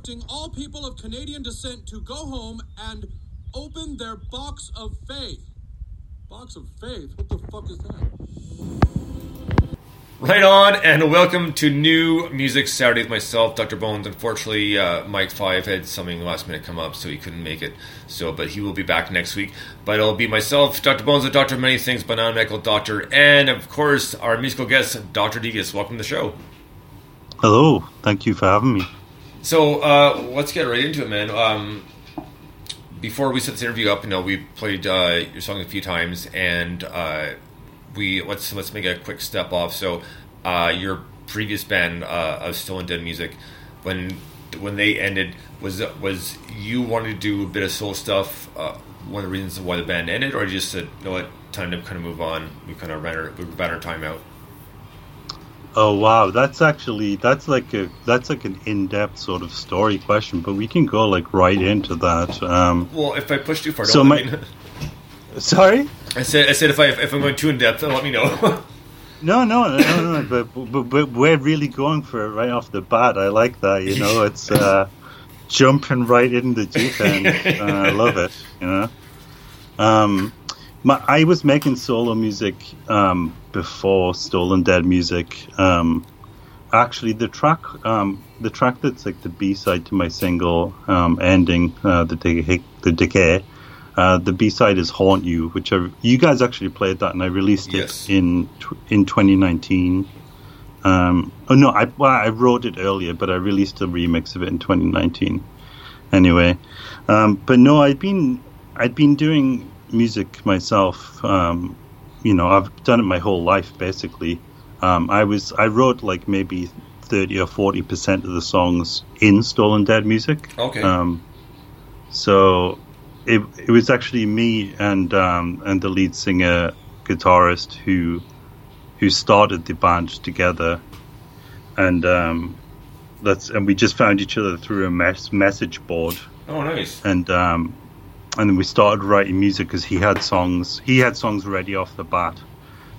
instructing all people of Canadian descent to go home and open their box of faith. Box of faith? What the fuck is that? Right on, and welcome to new music Saturday with myself, Dr. Bones. Unfortunately, uh, Mike Five had something last minute come up, so he couldn't make it. So, but he will be back next week. But it'll be myself, Dr. Bones, the Doctor of Many Things, but not a medical doctor, and of course our musical guest, Dr. Degas. Welcome to the show. Hello, thank you for having me. So uh, let's get right into it, man. Um, before we set this interview up, you know, we played uh, your song a few times, and uh, we let's let's make a quick step off. So, uh, your previous band uh, of Stolen Dead Music, when when they ended, was was you wanted to do a bit of soul stuff? Uh, one of the reasons why the band ended, or you just said, "No, what time to kind of move on. We kind of ran our we ran our time out." Oh wow, that's actually that's like a that's like an in-depth sort of story question, but we can go like right into that. Um, well, if I push too far, so my, me sorry, I said I said if I if I'm going too in depth, let me know. no, no, no, no, no, but, but but we're really going for it right off the bat. I like that. You know, it's uh, jumping right in the deep end. Uh, I love it. You know. Um, my, I was making solo music um, before Stolen Dead music. Um, actually, the track, um, the track that's like the B side to my single um, ending, uh, the decay, the decay. Uh, the B side is "Haunt You," which I, you guys actually played that, and I released yes. it in in 2019. Um, oh no, I well, I wrote it earlier, but I released a remix of it in 2019. Anyway, um, but no, I'd been I'd been doing music myself. Um, you know, I've done it my whole life basically. Um, I was I wrote like maybe thirty or forty percent of the songs in Stolen Dead music. Okay. Um, so it it was actually me and um, and the lead singer guitarist who who started the band together, and um, that's and we just found each other through a mes- message board. Oh, nice. And um, and then we started writing music because he had songs. He had songs ready off the bat,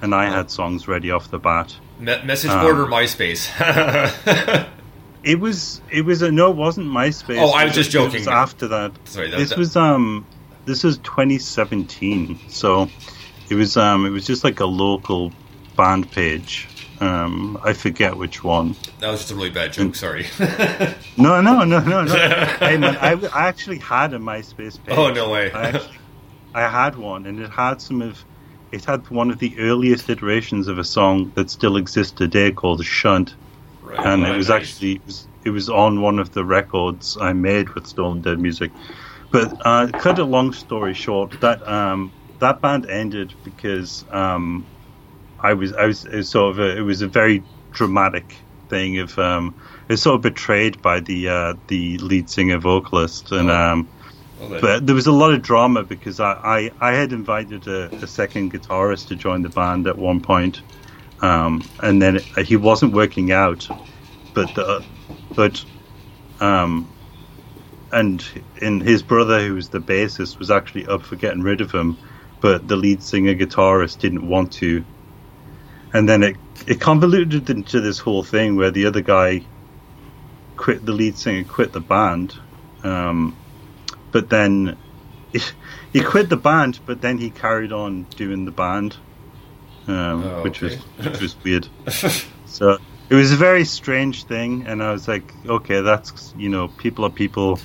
and I had songs ready off the bat. Me- message board um, or MySpace? it was. It was a no. It wasn't MySpace. Oh, I was just joking. Was after that, sorry. That, this that... was um. This was 2017, so it was um. It was just like a local band page um, I forget which one. That was just a really bad joke. Sorry. no, no, no, no, no. hey man, I, I actually had a MySpace page. Oh no way! I, actually, I had one, and it had some of. It had one of the earliest iterations of a song that still exists today called "Shunt," right, and it was nice. actually it was, it was on one of the records I made with Stolen Dead Music. But uh, cut a long story short, that um, that band ended because um, I was I was, was sort of a, it was a very dramatic thing of um, it was sort of betrayed by the uh, the lead singer vocalist and oh. um, but there was a lot of drama because I, I, I had invited a, a, second guitarist to join the band at one point, um, and then it, he wasn't working out, but the, but um, and in his brother who was the bassist was actually up for getting rid of him, but the lead singer guitarist didn't want to, and then it it convoluted into this whole thing where the other guy quit the lead singer quit the band um, but then he, he, quit the band but then he carried on doing the band um, oh, which was which was weird so it was a very strange thing and i was like okay that's you know people are people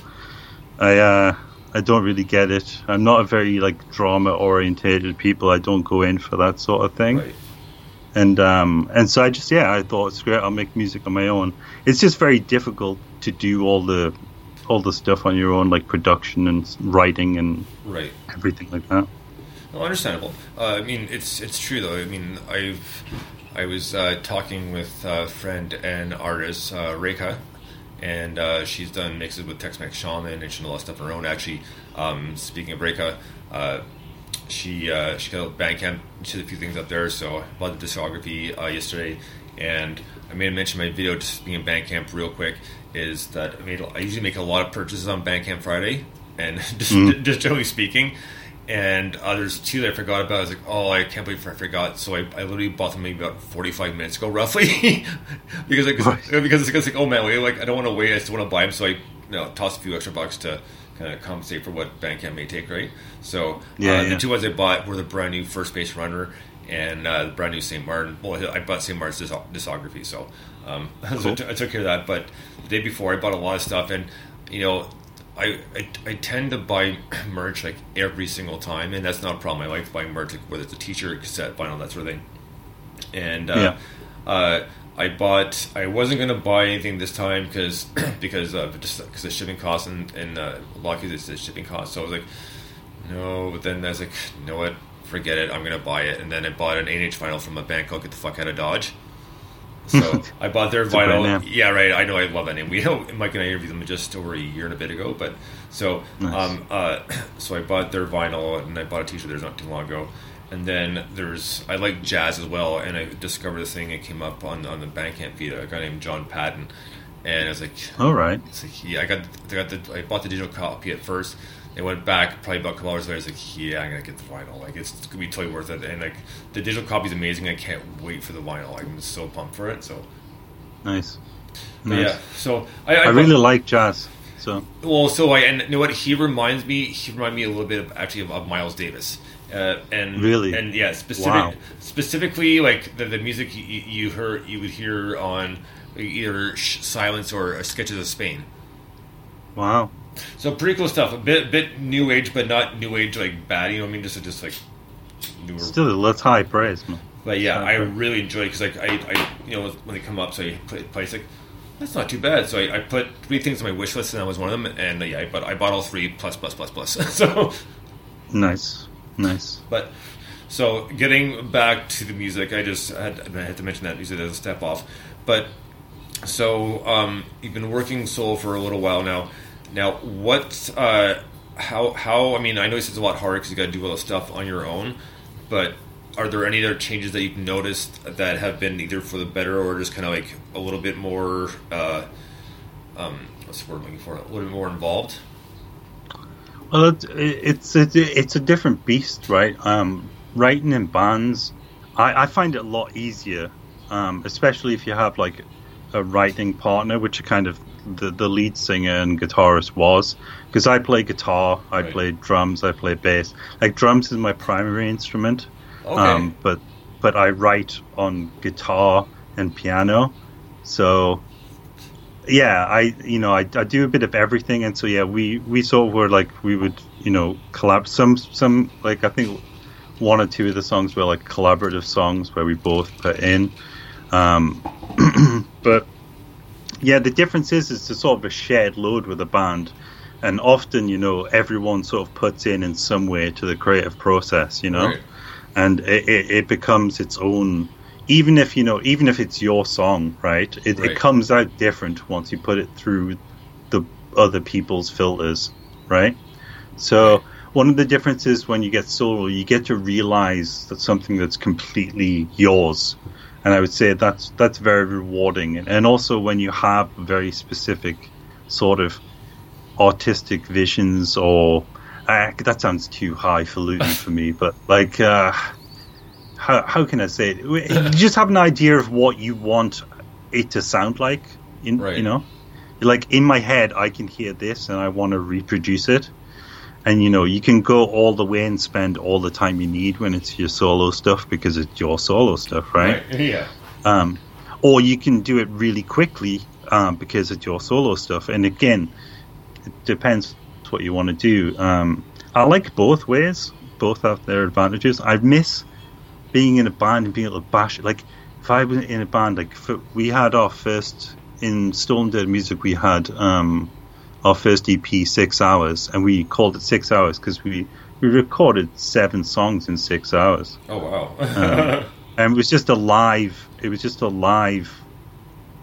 i uh I don't really get it. I'm not a very like drama orientated people. I don't go in for that sort of thing. Right and um, and so I just yeah I thought it's great I'll make music on my own. It's just very difficult to do all the all the stuff on your own like production and writing and right everything like that. Well, understandable. Uh, I mean, it's it's true though. I mean, I've I was uh, talking with a friend and artist uh, Reka, and uh, she's done mixes with Tex-Mex Shaman and she's done a lot of stuff on her own. Actually, um, speaking of Reka, uh, she uh, she got Bandcamp. She did a few things up there. So I bought the discography uh, yesterday, and I made a mention in my video just being in Bandcamp real quick is that I made I usually make a lot of purchases on Bandcamp Friday, and just mm. just generally speaking. And uh, there's two that I forgot about. I was like, oh, I can't believe I forgot. So I, I literally bought them maybe about 45 minutes ago, roughly, because like, because it's like, oh man, wait, like I don't want to wait. I still want to buy them. So I you know, toss a few extra bucks to kind of compensate for what Bandcamp may take, right? So Yeah, uh, yeah. the two ones I bought were the brand new First Base Runner and uh, the brand new St. Martin. Well, I bought St. Martin's discography, so um, so I Cool. t- I took care of that. But the day before, I bought a lot of stuff, and you know, I, I, I tend to buy merch like every single time, and that's not a problem. I like buying merch, like, whether it's a T-shirt, cassette, vinyl, that sort of thing. And uh, uh, I bought. I wasn't going to buy anything this time because because of just because the shipping costs and and uh, a lot of it's the shipping costs. So I was like, no. But then I was like, you know what? Forget it. I'm going to buy it. And then I bought an 8 inch vinyl from a band called Get the Fuck Out of Dodge. So I bought their vinyl. Yeah, right. I know. I love that name. We know Mike and I interviewed them just over a year and a bit ago. But so, Nice. um, uh, so I bought their vinyl and I bought a T-shirt there's not too long ago. And then there's I like jazz as well, and I discovered this thing. It came up on on the Bandcamp feed. A guy named John Patton, and I was like, All right. it's like, yeah, I got, I got the, I bought the digital copy at first. I went back probably about a couple hours later. I was like, yeah, I'm gonna get the vinyl. Like, it's, gonna be totally worth it. And like, the digital copy is amazing. I can't wait for the vinyl. I'm so pumped for it. So, Nice. Nice. yeah. So I, I, I really like jazz. So well, so I and you know what he reminds me. He reminds me a little bit of actually of, of Miles Davis. Uh, and Really? and yeah, specific, Wow. specifically like the, the music you, you heard you would hear on either Silence or Sketches of Spain. wow. So pretty cool stuff. A bit bit new age, but not new age like bad. You know what I mean? Just just like newer. Still, that's high praise, man. but yeah, I Okay. really enjoy because like I, I you know when they come up, so I put place like that's not too bad. So I, I put three things on my wish list, and that was one of them. And uh, yeah, but I bought all three plus plus plus plus. so Nice. Nice. but so getting back to the music, I just had, I had to mention that music as a step off. But so um, you've been working solo for a little while now. Now, what? Uh, how? How? I mean, I know it's a lot harder because you got to do all the stuff on your own. But are there any other changes that you've noticed that have been either for the better or just kind of like a little bit more? Uh, um, what's the word I'm looking for? A little bit more involved. Well, it, it's it's it's a different beast, right? Um, writing in bands, I, I find it a lot easier, um, especially if you have like a writing partner, which are kind of the, the lead singer and guitarist was. Because I play guitar, I Right. play drums, I play bass. Like drums is my primary instrument, Okay. um, but but I write on guitar and piano, so yeah, I you know I, I do a bit of everything, and so yeah, we we sort of were like we would you know collab some some like I think one or two of the songs were like collaborative songs where we both put in, um, but yeah, the difference is it's a sort of a shared load with a band, and often you know everyone sort of puts in in some way to the creative process, you know Right. and it, it, it becomes its own even if you know even if it's your song right it, Right. it comes out different once you put it through the other people's filters right so Right. one of the differences when you get solo you get to realize that something that's completely yours and i would say that's that's very rewarding and, and also when you have very specific sort of artistic visions or uh, that sounds too highfalutin for me, but like, uh, how how can I say it? You just have an idea of what you want it to sound like, in, Right. you know. Like in my head, I can hear this, and I want to reproduce it. And you know, you can go all the way and spend all the time you need when it's your solo stuff because it's your solo stuff, right? Yeah. um, or you can do it really quickly um, because it's your solo stuff. And again, it depends what you want to do. Um, I like both ways; both have their advantages. I miss being in a band and being able to bash it. Like if I was in a band, like for, we had our first in Stone Dead Music, we had um, our first EP, Six Hours, and we called it Six Hours because we we recorded seven songs in six hours Oh wow. Um, and it was just a live. It was just a live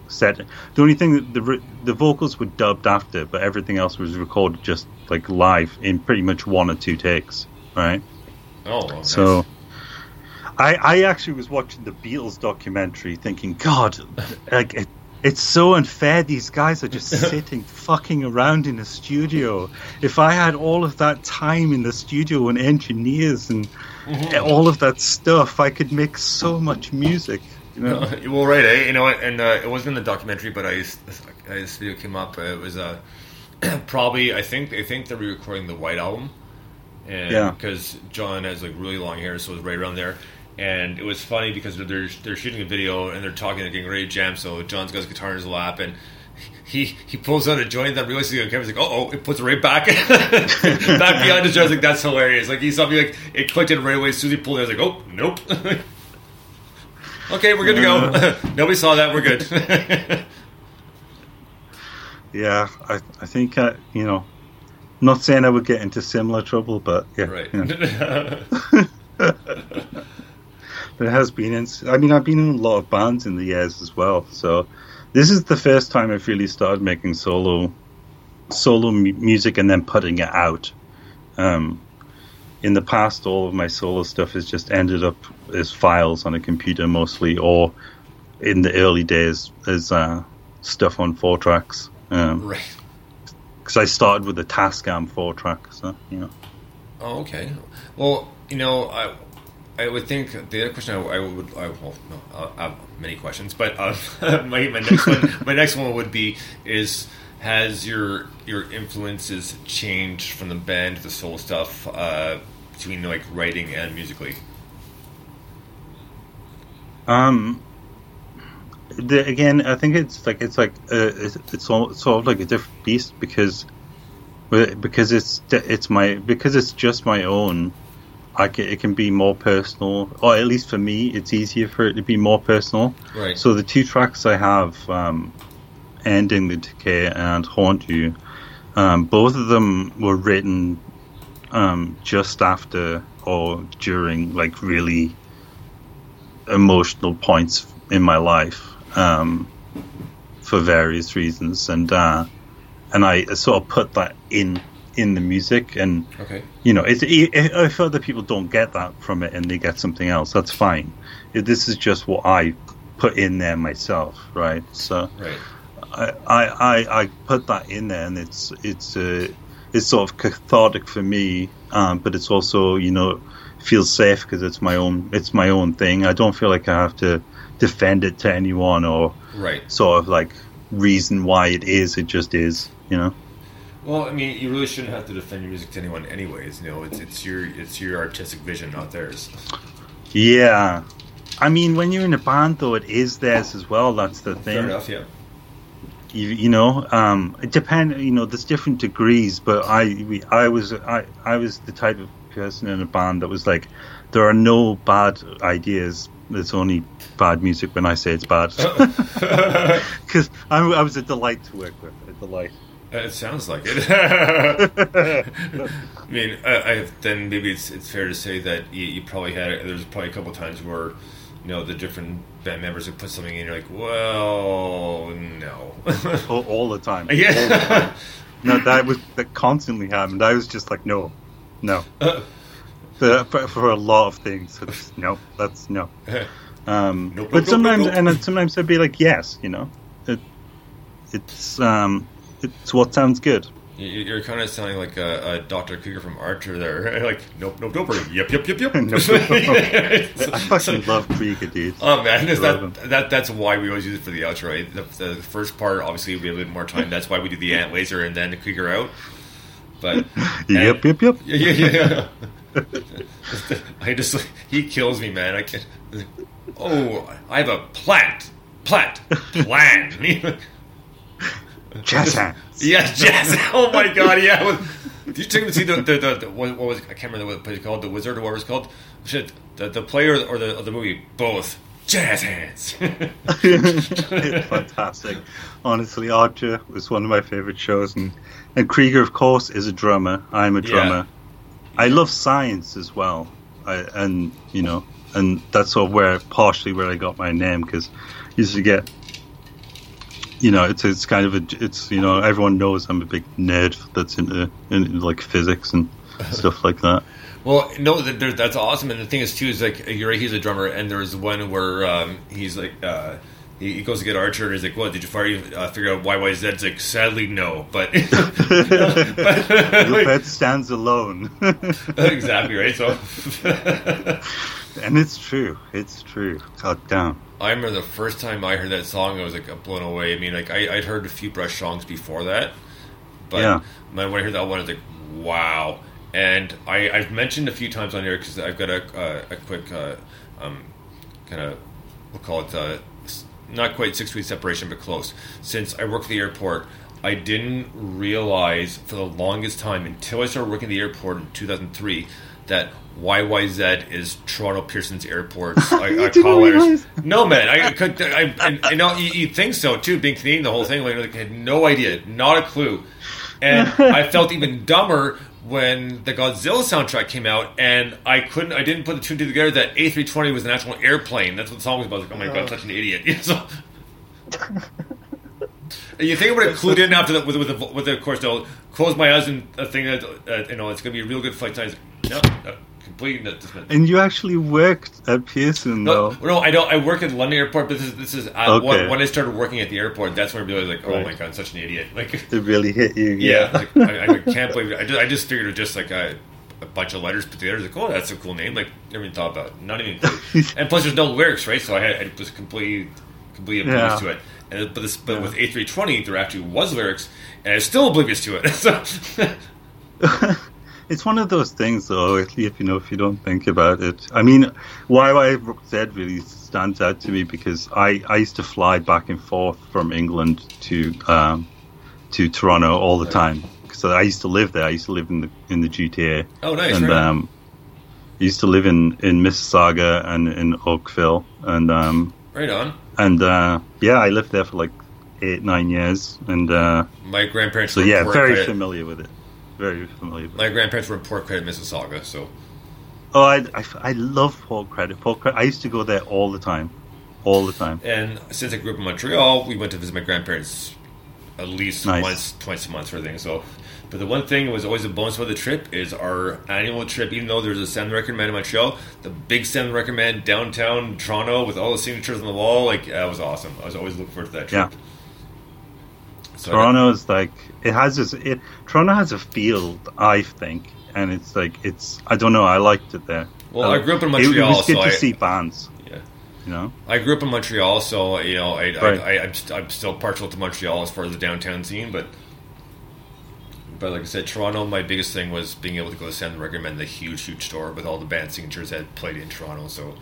set. The only thing that the the vocals were dubbed after, but everything else was recorded just like live in pretty much one or two takes, right? oh. well, So. nice. I, I actually was watching the Beatles documentary thinking, God, like it, it's so unfair. These guys are just sitting fucking around in a studio. If I had all of that time in the studio and engineers and all of that stuff, I could make so much music. You know? well, right, eh? You know, and uh, it wasn't in the documentary, but I used, I, this video came up. It was uh, probably I think I think they're re-recording the White Album, and Yeah. because John has like really long hair, so it's right around there. And it was funny because they're they're shooting a video and they're talking, they're getting ready to jam. So John's got his guitar in his lap and. He, he pulls out a joint that realizes he's on camera. He's like, oh, oh, it puts it right back, back behind his chair. Like, that's hilarious. Like he saw me like it clicked in right away. As soon as he pulled it, I was like, oh, nope. okay, we're good to go. Nobody saw that. We're good. Yeah, I I think uh, you know, not saying I would get into similar trouble, but yeah, right. But it has been. In, I mean, I've been in a lot of bands in the years as well. So this is the first time I've really started making solo solo mu- music and then putting it out. Um, in the past, all of my solo stuff has just ended up as files on a computer mostly, or in the early days as uh, stuff on four tracks. Um, right. because I started with the Tascam four track, so you know. Oh, okay. Well, you know, I I would think the other question I, would I, well no uh, I have many questions, but uh, my my next one my next one would be is has your your influences changed from the band to the soul stuff uh, between like writing and musically? Um, the, again, I think it's like it's like uh, it's, it's all, sort of like a different beast because because it's it's my because it's just my own. I can, it can be more personal, or at least for me, it's easier for it to be more personal. Right. So the two tracks I have, um, "Ending the Decay" and "Haunt You," um, both of them were written um, just after or during like really emotional points in my life um, for various reasons, and uh, and I sort of put that in in the music, and Okay. you know, it's, if, if other people don't get that from it and they get something else, that's fine. This is just what I put in there myself, right? So Right. I, I, I, I put that in there, and it's it's uh, it's sort of cathartic for me, um, but it's also you know feels safe because it's my own it's my own thing. I don't feel like I have to defend it to anyone or Right. sort of like reason why it is. It just is, you know. Well, I mean, you really shouldn't have to defend your music to anyone, anyways. You know, it's it's your it's your artistic vision, not theirs. Yeah. I mean, when you're in a band, though, it is theirs as well. That's the thing. Fair enough. Yeah. you, you know um it depend you know there's different degrees but i we, i was i i was the type of person in a band that was like there are no bad ideas there's only bad music when i say it's bad because I, I was a delight to work with a delight It sounds like it. I mean, I, I, then maybe it's it's fair to say that you, you probably had there's probably a couple of times where you know the different band members would put something in, you're like, well, no. all, all the time. Yeah. no that was that constantly happened. I was just like no no. For, for, for a lot of things. It's, no that's no. Um, Nope, but nope, sometimes, nope, and sometimes I'd be like, yes, you know, it, it's um, it's what sounds good. You- You're kind of sounding like a, a Dr. Krieger from Archer there. like, nope, nope, nope. Yep, yep, yep, yep. Nope. I fucking love Krieger, dude. Oh man, is him. that, that that's why we always use it for the outro. Right? The, the first part, obviously, we have a bit more time. That's why we do the ant laser and then the Krieger out. But Yep, yep, yep. yeah, yeah, yeah. I just he kills me, man. I can't. Oh, I have a plant, plant, plan. Jazz hands. yes, jazz. Oh my god, yeah. Well, Did you take to see the, the, the, the what, what was I can't remember what it was called, the Wizard or what it was called? Shit, the the player or the or the movie both jazz hands. it's fantastic. Honestly, Archer was one of my favorite shows, and and Krieger, of course, is a drummer. I'm a Yeah. drummer. I love science as well, I, and you know, and that's sort of where partially where I got my name because used to get. You know, it's it's kind of a it's you know everyone knows I'm a big nerd that's into, into like physics and stuff like that. Well, no, that, that's awesome. And the thing is, too, is like you're right. He's a drummer, and there's one where um, he's like, uh, he, he goes to get Archer, and he's like, "What? Did you fire, uh, figure out YYZ?" It's like, sadly, no, but Your bed stands alone, exactly right. So, and it's true. It's true. God damn. I remember the first time I heard that song, I was like blown away. I mean, like I, I'd heard a few Rush songs before that, But Yeah. when I heard that one, I was like, wow. And I, I've mentioned a few times on here because I've got a, uh, a quick uh, um, kind of, we'll call it uh, not quite six week separation, but close. Since I work at the airport, I didn't realize for the longest time until I started working at the airport in 2003 that YYZ is Toronto Pearson's airport. I, I it. No, man, I could. I, and, you know, you, you think so too, being Canadian, the whole thing. Like, I had no idea, not a clue, and I felt even dumber when the Godzilla soundtrack came out, and I couldn't. I didn't put the two together that A320 was an actual airplane. That's what the song was about. Like, oh my god, I'm such an idiot. so, you think about it clued in after that with with the, with the of course they'll close my eyes and a thing that uh, you know it's gonna be a real good fight time. No, no, complete. No, And you actually worked at Pearson, no, though. no, I don't. I work at London Airport, but this is this is uh, Okay. when, when I started working at the airport. That's when I realized, like, oh Right. my god, I'm such an idiot. Like, It really hit you. yeah, like, I, I can't believe it. I just, I just figured it was just like a, a bunch of letters put together. Like, oh, that's a cool name. Like, never even thought about it. Not even. and plus, there's no lyrics, right? So I, had, I was completely, completely opposed Yeah. to it. And but this, but with A320, there actually was lyrics, and I was still oblivious to it. so, it's one of those things, though. If, you know, if you don't think about it, I mean, YYZ really stands out to me because I, I used to fly back and forth from England to um, to Toronto all the time because I used to live there. I used to live in the in the GTA. oh, nice. and right um, I used to live in in Mississauga and in Oakville, and um, right on. And uh, yeah, I lived there for like eight nine years, and uh, My grandparents. so were yeah, very Credit. familiar with it. Very familiar. With it. My grandparents were in Port Credit, Mississauga. So Oh, I, I, I love Port Credit. Port Credit. I used to go there all the time, all the time. And since I grew up in Montreal, we went to visit my grandparents at least Nice. once, twice a month sort of thing. So, but the one thing that was always a bonus about the trip is our annual trip. Even though there's a Sam the Record Man in Montreal, the big Sam the Record Man downtown Toronto with all the signatures on the wall, like that was awesome. I was always looking forward to that trip. Yeah. So Toronto is like it has this. It, Toronto has a feel, I think, and it's like it's. I don't know. I liked it there. Well, I grew up in It- It, was good so to I- see bands. You know. I grew up in Montreal, so you know I, Right. I, I I'm, st- I'm still partial to Montreal as far as the downtown scene, but but like I said, Toronto. My biggest thing was being able to go to Sam the Record Man, the huge, huge store with all the band signatures that played in Toronto. So,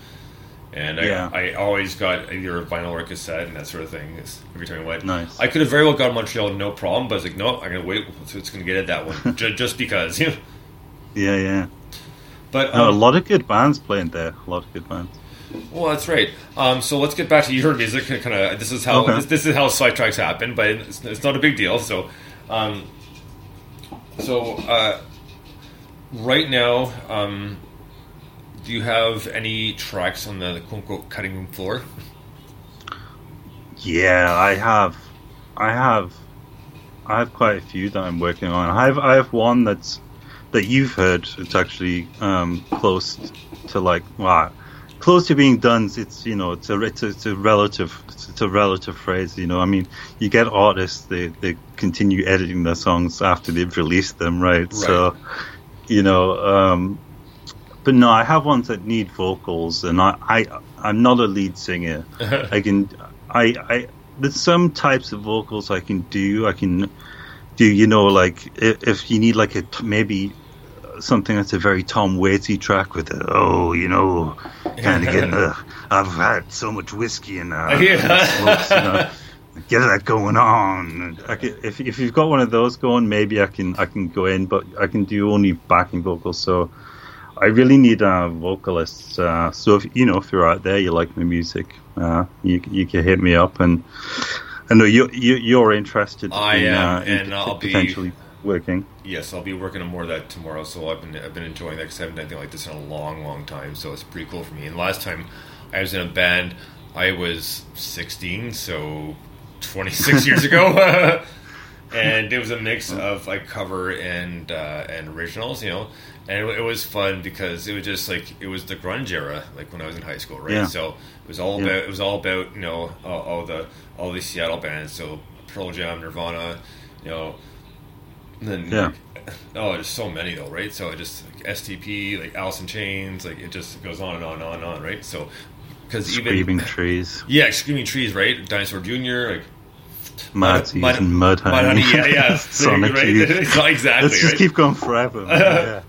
and I, Yeah. I always got either a vinyl or a cassette and that sort of thing every time I went. Nice. I could have very well gone to Montreal, no problem, but I was like, no, I'm gonna wait. So it's gonna get at that one just, just because. Yeah, yeah. But No, a um, lot of good bands playing there. A lot of good bands. Well, that's right. Um, so let's get back to your music. Kind of, this is how Okay. this, this is how sidetracks happen, but it's, it's not a big deal. So, um, so uh, right now, um, do you have any tracks on the quote unquote cutting room floor? Yeah, I have. I have. I have quite a few that I'm working on. I have. I have one that's that you've heard. It's actually um, close to like wow, close to being done. It's you know, it's a it's a, it's a relative it's, a relative phrase. You know, I mean, you get artists they they continue editing their songs after they've released them, right? So, you know, um, but no, I have ones that need vocals, and I, I I'm not a lead singer. I can I I there's some types of vocals I can do. I can do you know like if, if you need like a t- maybe something that's a very Tom Waitsy track with a, oh you know kind of getting uh, I've had so much whiskey and uh, Yeah. smokes, you know, get that going on. I can, if if you've got one of those going, maybe I can I can go in, but I can do only backing vocals. So I really need uh, vocalists. Uh, so if you know if you're out there, you like my music, uh, you you can hit me up, and I know you, you you're interested. I in, am, uh, in and I'll be- potentially working. Yes, I'll be working on more of that tomorrow. So I've been I've been enjoying that because I haven't done anything like this in a long, long time. So it's pretty cool for me. And last time I was in a band, I was 16, so 26 years ago, and it was a mix of like cover and uh, and originals, you know. And it, it was fun because it was just like it was the grunge era, like when I was in high school, right? Yeah. So it was all Yeah. about it was all about you know all, all the all these Seattle bands, so Pearl Jam, Nirvana, you know. And then Yeah. like, oh, there's so many though, right? So it just like STP, like Alice in Chains, like it just goes on and on and on and on, right? So because even Screaming trees. yeah, Screaming Trees, right? Dinosaur Jr., like Mad, Mad and Mudhoney. Mud Honey yeah, yeah. Sonic right? exactly. Let's just right? keep going forever. yeah.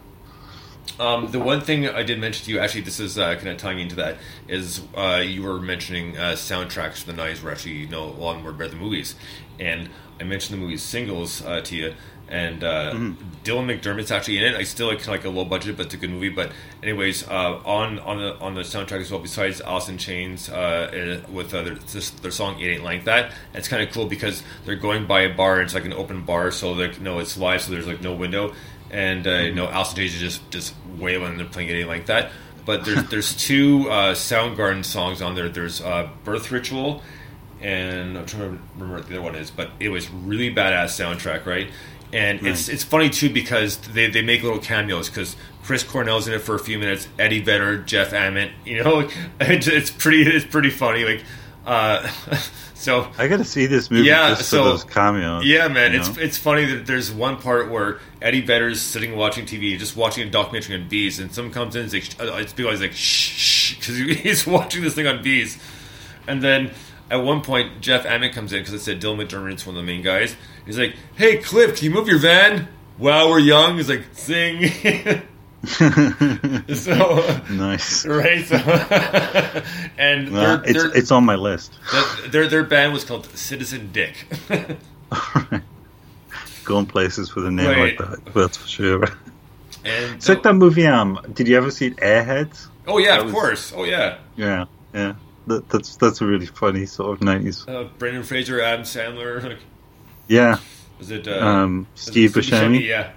Um, the one thing I did mention to you, actually, this is uh, kind of tying into that, is uh, you were mentioning uh, soundtracks for the 90s were actually you know, a lot more better than movies. And I mentioned the movie Singles uh, to you, and uh, mm-hmm. Dylan McDermott's actually in it. I still like kind of like a low budget, but it's a good movie. But anyways, uh, on on the on the soundtrack as well, besides Alice in Chains uh, with uh, their, their song "It Ain't Like That," it's kind of cool because they're going by a bar. and It's like an open bar, so like no, it's live, so there's like no window, and uh, mm-hmm. you know Alice in Chains is just just wailing. They're playing "It Ain't Like That." But there's there's two uh, Soundgarden songs on there. There's uh, "Birth Ritual." And I'm trying to remember what the other one is, but it was really badass soundtrack, right? And right. it's it's funny too because they, they make little cameos because Chris Cornell's in it for a few minutes, Eddie Vedder, Jeff Ament, you know, it's, it's pretty it's pretty funny. Like, uh, so I got to see this movie yeah, just so, for those cameos. Yeah, man, it's know? it's funny that there's one part where Eddie Vedder's sitting watching TV, just watching a documentary on bees, and someone comes in and like, uh, it's people like shh because he's watching this thing on bees, and then at one point Jeff Ament comes in because I said Dylan McDermott's one of the main guys He's like, "Hey, Cliff, can you move your van?" While we're young, he's like, "Sing." so nice, right? So, and they're, it's they're, it's on my list. their their band was called Citizen Dick. Going places with a name right. like that, that's for sure. And it's like that movie. Um, did you ever see Airheads? Oh yeah, that of was, course. Oh yeah. Yeah, yeah. That, that's that's a really funny sort of nineties. Uh, Brendan Fraser, Adam Sandler. Yeah. Was it uh, um, Steve Buscemi? Yeah.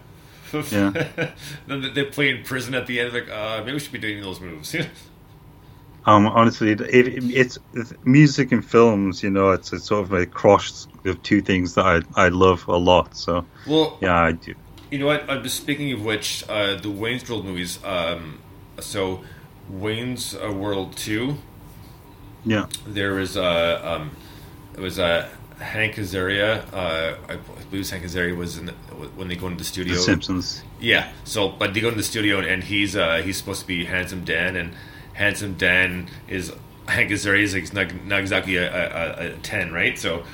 yeah. then they play in prison at the end. Like, uh, maybe we should be doing those moves. um, honestly, it, it, it's, it's, music and films. You know, it's, it's sort of a cross of two things that I I love a lot. So, well, yeah, I do. You know what? I'm just speaking of which, uh, the Wayne's World movies. Um, so, Wayne's uh, World Two. Yeah. There is uh, um, it was a uh, Hank Azaria, uh, I believe Hank Azaria was in the, when they go into the studio. The Simpsons. Yeah. So, but they go into the studio and he's uh, he's supposed to be Handsome Dan, and Handsome Dan is Hank Azaria is like not, not exactly a, a, a, ten, right? So,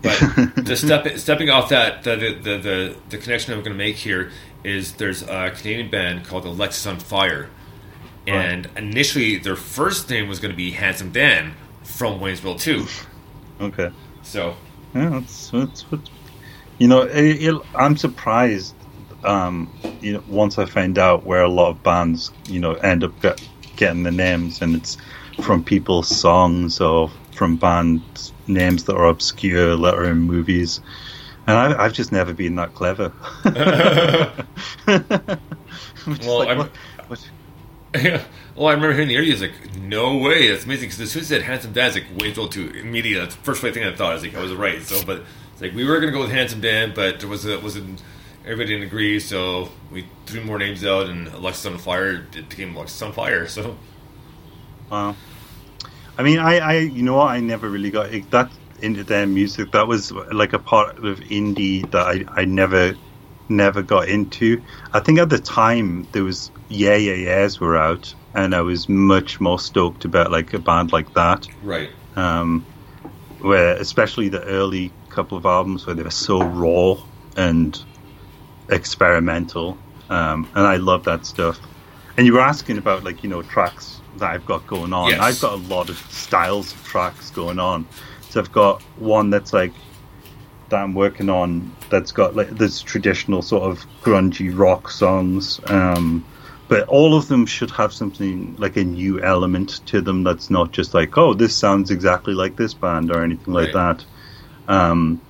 but the step stepping off that, the the the, the, the connection I'm going to make here is there's a Canadian band called Alexisonfire, and right. initially their first name was going to be Handsome Dan from Wayne's World Two. Okay. So yeah, that's that's what you know. It, it, I'm surprised. Um, you know, once I find out where a lot of bands, you know, end up get, getting the names, and it's from people's songs or from band names that are obscure, that are in movies. And I, have just never been that clever. well, like, what, what? well, I remember hearing the interview. I was like, "No way, that's amazing!" Because as soon as it said "Handsome Dan," it's like Wayne's World Two immediately. That's the first thing I thought. I was like, I was right. So, but it's like we were going to go with Handsome Dan, but there was a, wasn't everybody didn't agree, so we threw more names out, and Alexisonfire it became Alexisonfire. So, wow. I mean, I, I, you know what? I never really got that into their music. That was like a part of indie that I, I never, never got into. I think at the time there was Yeah Yeah Yeahs were out, and I was much more stoked about like a band like that. Right. Um, where especially the early couple of albums where they were so raw and experimental, um, and I love that stuff. And you were asking about like you know tracks that I've got going on. Yes. I've got a lot of styles of tracks going on. So I've got one that's like that I'm working on that's got like this traditional sort of grungy rock songs. Um, but all of them should have something like a new element to them that's not just like, oh, this sounds exactly like this band or anything like right. that. Um,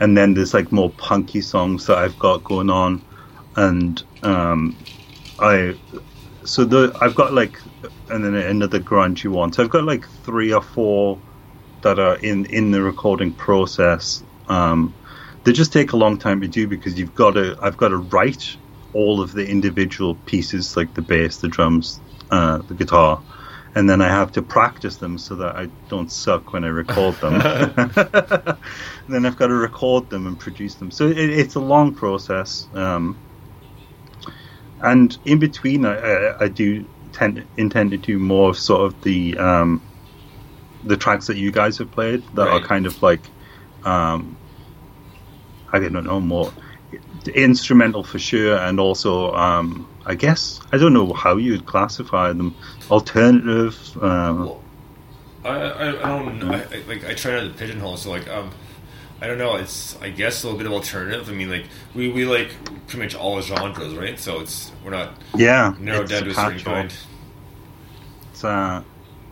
and then there's like more punky songs that I've got going on, and um, I so the I've got like and then another grungy one. So I've got like three or four that are in in the recording process. Um, they just take a long time to do because you've got to I've got to write all of the individual pieces, like the bass, the drums, uh, the guitar, and then I have to practice them so that I don't suck when I record them. then I've got to record them and produce them. So it, it's a long process. Um, and in between, I, I, I do tend, intend to do more of sort of the um, the tracks that you guys have played that right. are kind of like um, I don't know more instrumental for sure, and also um, I guess I don't know how you'd classify them. Alternative. Uh, well, I, I, I don't know. I, like I try not to pigeonhole. So like um, I don't know. It's I guess a little bit of alternative. I mean, like we, we like pretty much all genres, right? So it's we're not yeah narrowed down to a certain kind. It's uh,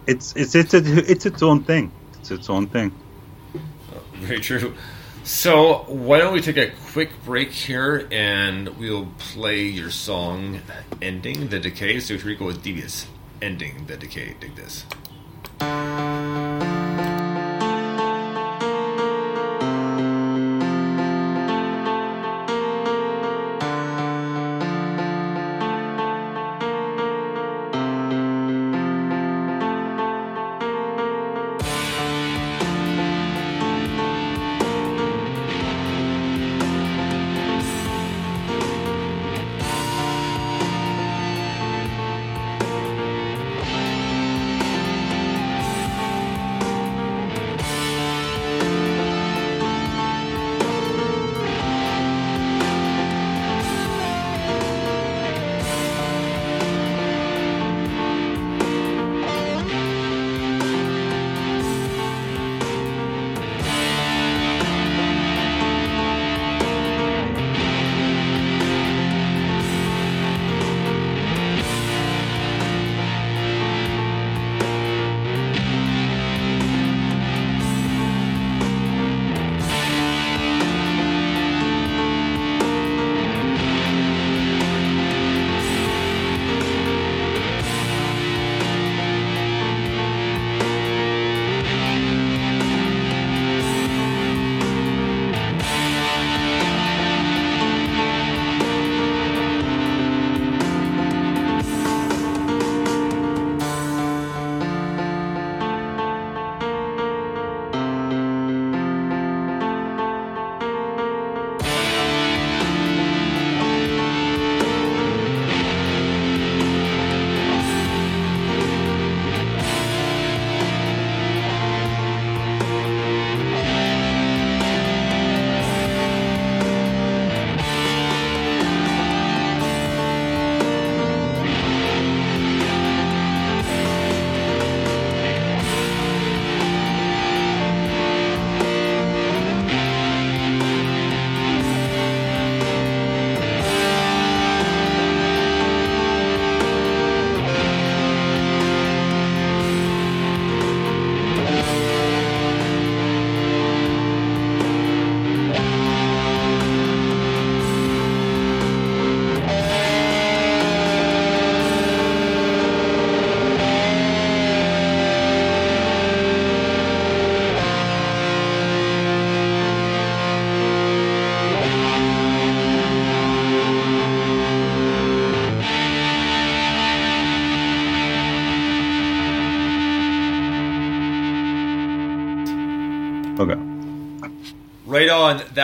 it's it's it's a, it's its own thing. It's its own thing. very true. So why don't we take a quick break here and we'll play your song "Ending the Decay." So here we go with Devious, "Ending the Decay." Dig this.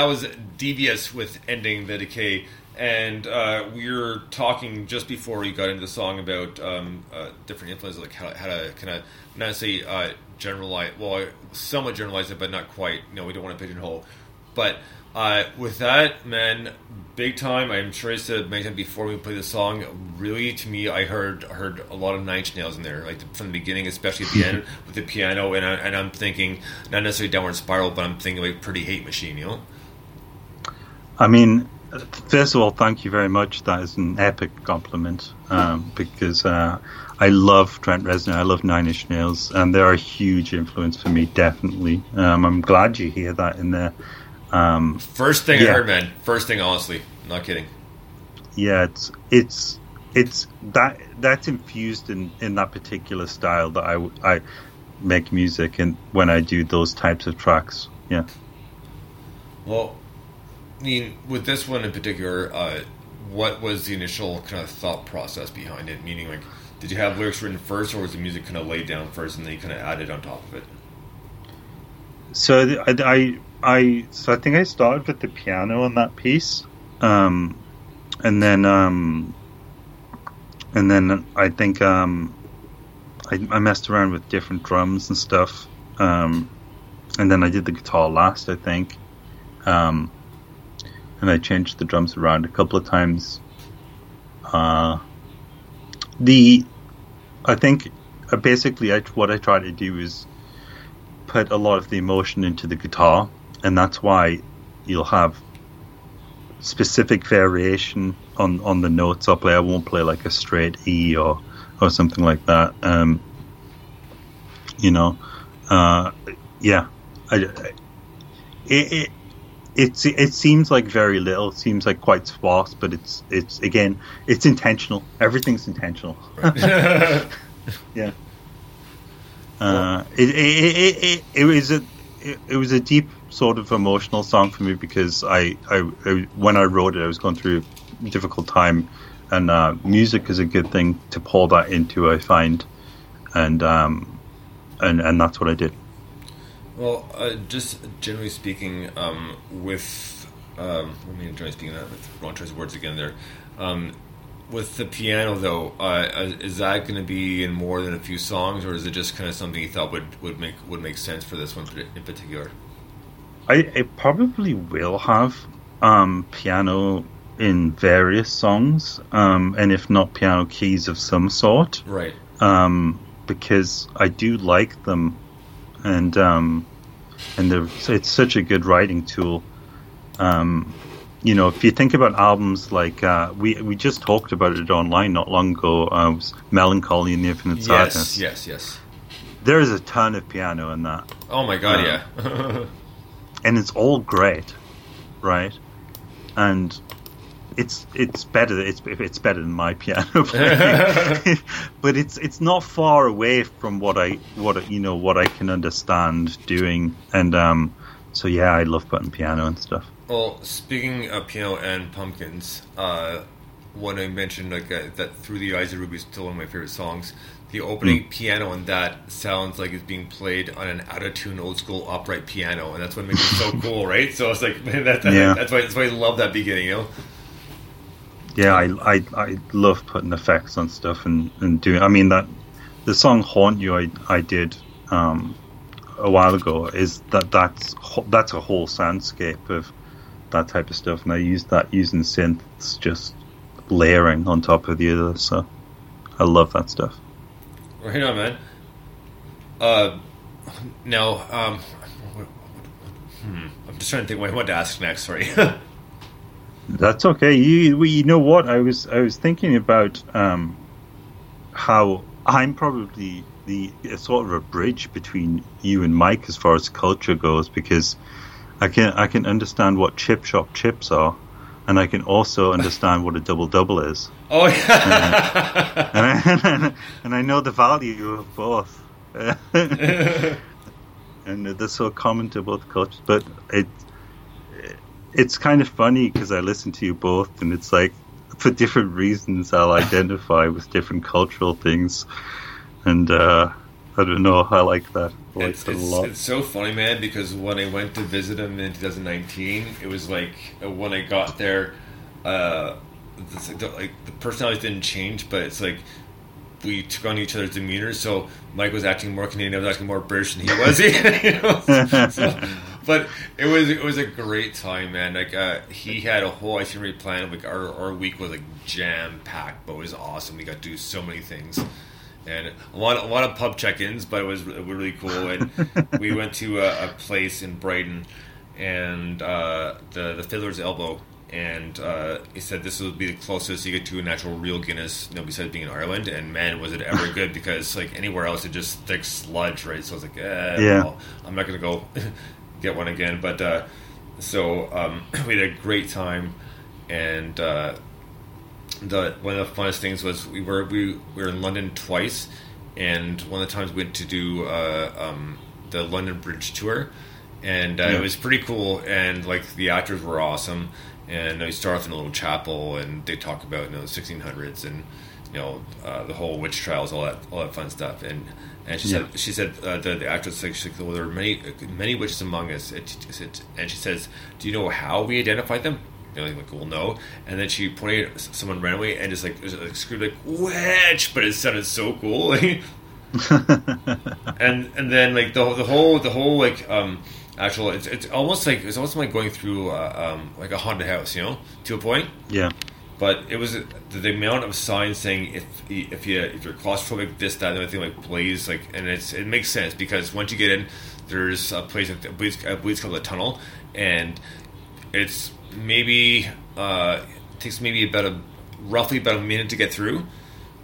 That was devious with ending the decay, and uh, we were talking just before we got into the song about um, uh, different influences, like how, how to kind of not say uh, generalize, well, somewhat generalize it, but not quite. You know, we don't want to pigeonhole, but uh, with that, man, big time. I'm sure I said many times before we play the song. Really, to me, I heard heard a lot of Nine Inch Nails in there, like from the beginning, especially at the end with the piano. And I, and I'm thinking not necessarily downward spiral, but I'm thinking like Pretty Hate Machine. You know. I mean, first of all, thank you very much. That is an epic compliment um, because uh, I love Trent Reznor. I love Nine Inch Nails, and they're a huge influence for me. Definitely, um, I'm glad you hear that in there. Um, First thing yeah. I heard, man. First thing, honestly, not kidding. Yeah, it's it's it's that that's infused in in that particular style that I I make music and when I do those types of tracks. Yeah. Well, I mean, with this one in particular, uh, what was the initial kind of thought process behind it? Meaning, like, did you have lyrics written first, or was the music kind of laid down first and then you kind of added on top of it? So I, I I so I think I started with the piano on that piece, um, and then um, and then I think um, I, I, messed around with different drums and stuff, um, and then I did the guitar last, I think. Um, and I changed the drums around a couple of times. Uh, the I think uh, basically I, what I try to do is put a lot of the emotion into the guitar, and that's why you'll have specific variation on, on the notes I'll play. I won't play like a straight E or or something like that. Um, you know, uh, yeah, I, I, it, it it's it seems like very little. It seems like quite sparse, but it's it's again it's intentional. Everything's intentional. yeah. Uh, it, it, it, it, it was a it, it, was a deep sort of emotional song for me because I, I, I when I wrote it I was going through a difficult time and uh, music is a good thing to pour that into I find and um, and and that's what I did. Well, uh, just generally speaking, um, with um, I mean, generally speaking, that with wrong choice of words again there. Um, with the piano, though, uh, is that going to be in more than a few songs, or is it just kind of something you thought would, would make would make sense for this one in particular? I, I probably will have um, piano in various songs, um, and if not piano keys of some sort, right? Um, because I do like them, and um, and it's such a good writing tool. Um, you know, if you think about albums like uh, we we just talked about it online not long ago, uh, was "Mellon Collie and the Infinite Sadness." Yes, yes, yes. There is a ton of piano in that. Oh my god, uh, yeah. and it's all great, right? And it's it's better it's it's better than my piano playing, but it's it's not far away from what I what you know what I can understand doing, and um, so yeah, I love putting piano and stuff. Well, speaking of piano and pumpkins, uh, when I mentioned like uh, that "Through the Eyes of Ruby" is still one of my favorite songs. The opening mm. piano on that sounds like it's being played on an out of tune old school upright piano, and that's what makes it so cool, right? So it's like man, that, that, yeah. that's why that's why I love that beginning, you know yeah, I, I I love putting effects on stuff and, and doing. I mean that the song "Haunt You" I I did um, a while ago is that that's that's a whole soundscape of that type of stuff, and I used that using synths just layering on top of the other. So I love that stuff. Right on, man. Uh, now, um, hmm, I'm just trying to think what I want to ask next. Sorry. That's okay. You, you know what? I was I was thinking about um, how I'm probably the sort of a bridge between you and Mike as far as culture goes because I can I can understand what chip shop chips are, and I can also understand what a double double is. Oh yeah, and, I, and I know the value of both. and they're so common to both cultures, but it it's kind of funny because I listen to you both, and it's like for different reasons I'll identify with different cultural things, and uh, I don't know. I like that. I like it's, it's, a lot. It's so funny, man, because when I went to visit him in 2019, it was like uh, when I got there, uh, the, like the personalities didn't change, but it's like we took on each other's demeanor. So Mike was acting more Canadian, I was acting more British than he was. you know? so, but it was it was a great time, man. Like uh, he had a whole itinerary plan. Like our, our week was like jam packed, but it was awesome. We got to do so many things, and a lot a lot of pub check ins, but it was really cool. And we went to a, a place in Brighton, and uh, the the Fiddler's Elbow. And uh, he said this would be the closest you get to a natural real Guinness, you know, besides being in Ireland. And man, was it ever good because like anywhere else, it just thick sludge, right? So I was like, eh, yeah, well, I'm not gonna go get one again. But uh, so um, we had a great time, and uh, the one of the funnest things was we were we, we were in London twice, and one of the times we went to do uh, um, the London Bridge tour, and uh, yeah. it was pretty cool. And like the actors were awesome, and they start off in a little chapel, and they talk about you know the 1600s and you know uh, the whole witch trials, all that all that fun stuff, and and she yeah. said, she said uh, the, the actress said, well, there are many many witches among us. And she says, do you know how we identify them? You know, like, well, no. And then she pointed at someone randomly and just like, like screamed like witch, but it sounded so cool. and and then like the the whole the whole like um actual it's it's almost like it's almost like going through uh, um like a haunted house, you know, to a point. Yeah. But it was the, amount of signs saying if if you if you're claustrophobic, this that and everything like blaze like, and it's it makes sense because once you get in, there's a place that bleeds, uh, bleeds called the tunnel, and it's maybe uh, takes maybe about a roughly about a minute to get through,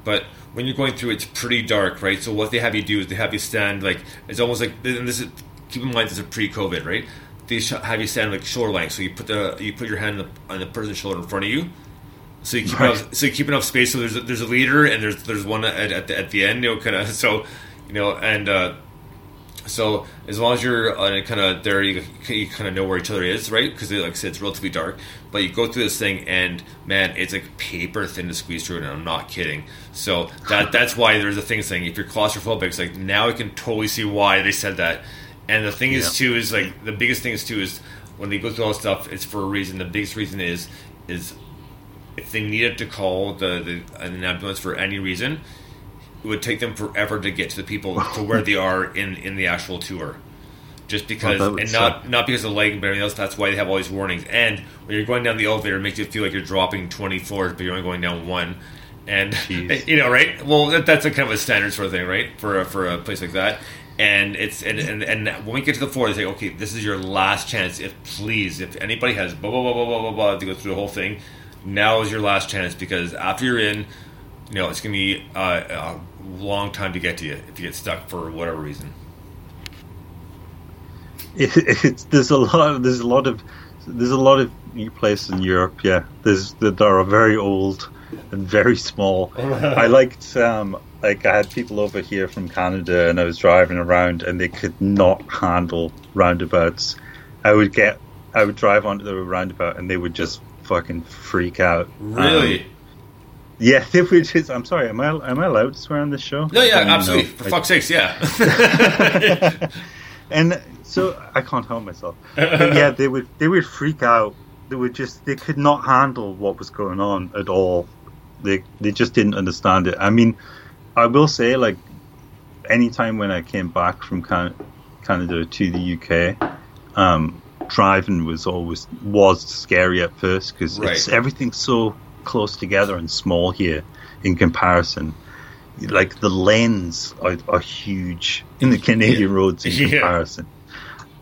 but when you're going through, it's pretty dark, right? So what they have you do is they have you stand like it's almost like and this is keep in mind this is pre-COVID, right? They have you stand like shoulder length, so you put the you put your hand on the, on the person's shoulder in front of you, so you keep right. enough, so you keep enough space. So there's a, there's a leader and there's there's one at, at the, at the end, you know, kind of so you know, and uh, so as long as you're uh, kind of there, you, you kind of know where each other is, right? Because like I said, it's relatively dark. But you go through this thing, and man, it's like paper thin to squeeze through. And I'm not kidding. So that that's why there's a thing saying if you're claustrophobic, it's like now I can totally see why they said that. And the thing yeah. is too is like the biggest thing is too is when they go through all this stuff, it's for a reason. The biggest reason is is if they needed to call the, the an ambulance for any reason, it would take them forever to get to the people to where they are in in the actual tour. Just because, oh, and not suck. not because of lighting, but everything else. That's why they have all these warnings. And when you're going down the elevator, it makes you feel like you're dropping 20 floors, but you're only going down one. And Jeez. you know, right? Well, that, that's a kind of a standard sort of thing, right? For a, for a place like that. And it's and, and and when we get to the floor, they say, okay, this is your last chance. If please, if anybody has blah blah blah blah blah blah blah to go through the whole thing, now is your last chance because after you're in, you know, it's gonna be uh, a long time to get to you if you get stuck for whatever reason. It, it's there's a lot there's a lot of there's a lot of places in Europe. Yeah, there's that are very old and very small. I liked um, like I had people over here from Canada, and I was driving around, and they could not handle roundabouts. I would get I would drive onto the roundabout, and they would just fucking freak out. Really? Um, yeah, they would just. I'm sorry. Am I am I allowed to swear on this show? No, yeah, absolutely. For fuck's sakes, yeah. and so I can't help myself. But yeah, they would they would freak out. They would just they could not handle what was going on at all. They they just didn't understand it. I mean, I will say like anytime when I came back from Canada to the UK, um, driving was always was scary at first because right. everything's so close together and small here in comparison. Like the lanes are, are huge in the Canadian yeah. roads in yeah. comparison,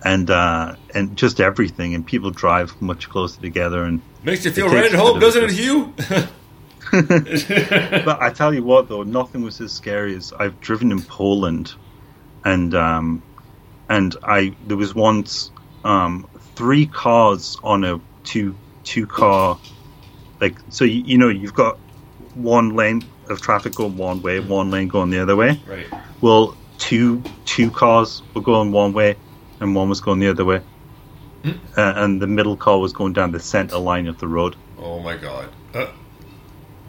and uh, and just everything. And people drive much closer together and makes you feel right at home, doesn't it, Hugh? but I tell you what, though, nothing was as scary as I've driven in Poland, and um, and I there was once um, three cars on a two two car like so you, you know you've got one lane of traffic going one way, one lane going the other way. Right. Well, two two cars were going one way, and one was going the other way, mm. uh, and the middle car was going down the center line of the road. Oh my god! Uh.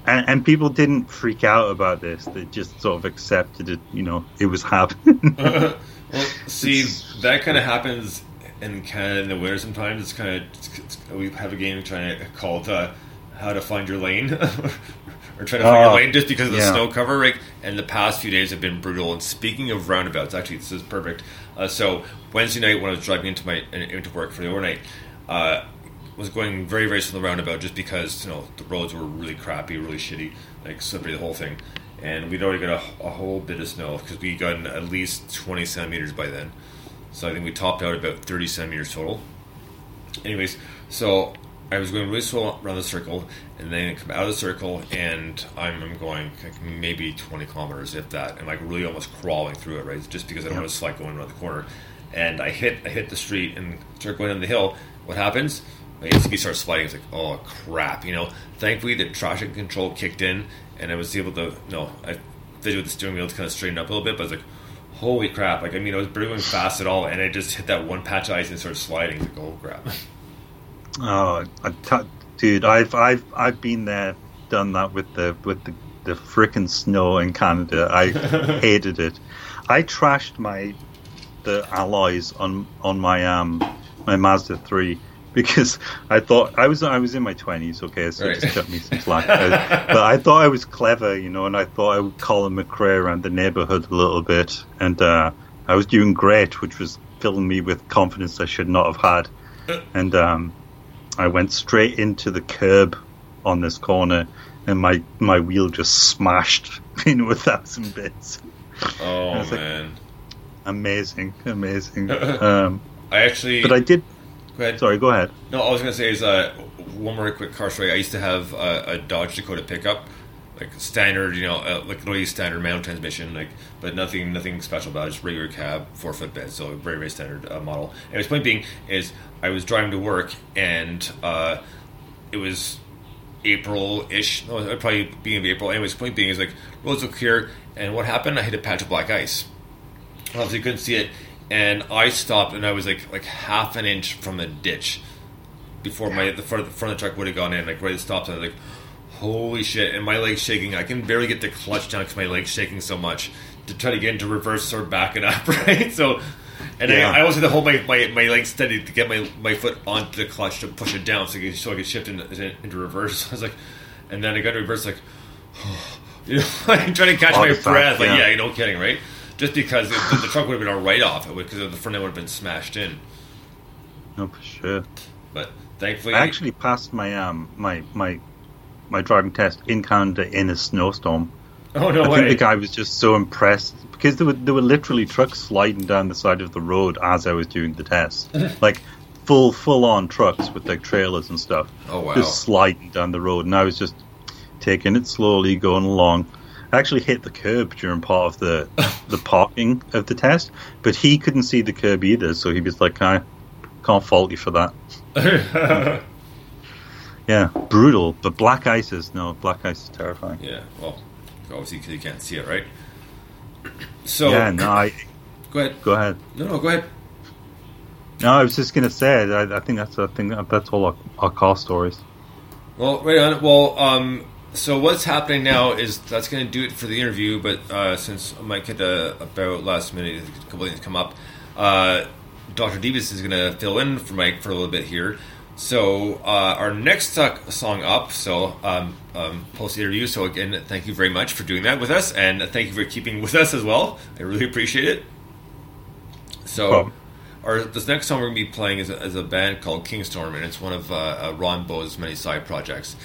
And, and, people didn't freak out about this; they just sort of accepted it. You know, it was happening. well, see, that kind of happens in Canada in the winter. Sometimes it's kind of we have a game trying to called uh, how to find your lane or try to find your lane just because of the yeah. snow cover. Right? And the past few days have been brutal. And speaking of roundabouts, actually, this is perfect. Uh, so Wednesday night when I was driving into my into work for the overnight. Uh, was going very very slow roundabout just because you know the roads were really crappy, really shitty, like slippery the whole thing, and we'd already got a, a whole bit of snow because we gotten at least twenty centimeters by then. So I think we topped out about thirty centimeters total. Anyways, so I was going really slow around the circle, and then I come out of the circle, and I'm, I'm going like maybe 20 kilometers, if that, and like really almost crawling through it, right? Just because I don't want to slide going around the corner. And I hit I hit the street and start going down the hill. What happens? My ACB starts sliding. It's like, oh crap, you know. Thankfully, the traction control kicked in, and I was able to, you know, I did with the steering wheel to kind of straighten up a little bit, but I was like, holy crap! Like I mean, I was barely going fast at all, and I just hit that one patch of ice and started sliding. Like, oh crap. Oh, I t- dude, I've I've I've been there, done that with the with the the freaking snow in Canada. I hated it. I trashed my the alloys on on my um my Mazda three because I thought I was I was in my twenties. Okay, so Right. just cut me some slack. Uh, but I thought I was clever, you know, and I thought I would Colin McRae around the neighborhood a little bit, and uh, I was doing great, which was filling me with confidence I should not have had. And um, I went straight into the curb on this corner, and my my wheel just smashed into a thousand bits. Oh was like- man, Amazing, amazing. um, I actually. but I did. Go ahead. Sorry, go ahead. No, I was gonna say is uh, one more quick car story. I used to have uh, a Dodge Dakota pickup, like standard, you know, uh, like literally standard manual transmission, like, but nothing, nothing special about it. Just regular cab, four foot bed, so very, very standard uh, model. And his point being is, I was driving to work and uh, it was April-ish, no, it'd probably beginning of April. Anyways, point being is like roads look clear, and what happened? I hit a patch of black ice. Obviously, couldn't see it, and I stopped, and I was like like half an inch from the ditch before my the front, the front of the truck would have gone in, like right at the stop sign. I was like, holy shit! And my legs shaking. I can barely get the clutch down because my legs shaking so much to try to get into reverse or back it up, right? So, and Yeah. I, I always had to hold my, my, my legs steady to get my, my foot onto the clutch to push it down so I could, so I could shift into, into reverse. I was like, and then I got to reverse like, you know, I'm trying to catch All my breath. Like, yeah. yeah, no kidding, right? Just because it, the, the truck would have been a write off because the front end would have been smashed in. No, for sure. But thankfully, I actually passed my um my my my driving test in Canada in a snowstorm. oh no I way. think the guy was just so impressed because there were there were literally trucks sliding down the side of the road as I was doing the test, like full full on trucks with like trailers and stuff, Oh, wow. just sliding down the road, and I was just taking it slowly, going along. I actually hit the curb during part of the the parking of the test, but he couldn't see the curb either, so he was like, "I can't fault you for that." Yeah, brutal. But black ice is no black ice is terrifying. yeah, well, obviously because you can't see it, right? So yeah, no, I, go ahead. go ahead. No, no, go ahead. No, I was just gonna say. I, I think that's I think that's all our, our car stories. Well, right on. Well, um, so what's happening now is that's going to do it for the interview. But uh, since might get a, about last minute, a couple things come up. Uh, Dr. Davis is going to fill in for Mike for a little bit here. So uh, our next song up, so um, um, post interview. So again, thank you very much for doing that with us, and thank you for keeping with us as well. I really appreciate it. So. Problem. Our, this next song we're going to be playing is a, is a band called Kingstorm, and it's one of uh, uh, Ron Bowes' many side projects.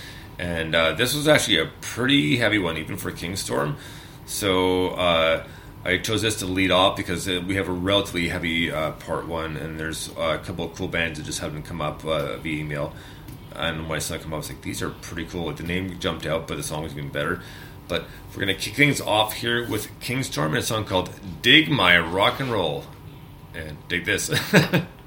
And uh, this was actually a pretty heavy one, even for Kingstorm. So uh, I chose this to lead off because uh, we have a relatively heavy uh, part one, and there's a couple of cool bands that just haven't come up uh, via email. And when I saw it come up, I was like, these are pretty cool. Like, the name jumped out, but the song was even better. But we're going to kick things off here with Kingstorm and a song called Dig My Rock and Roll and dig this.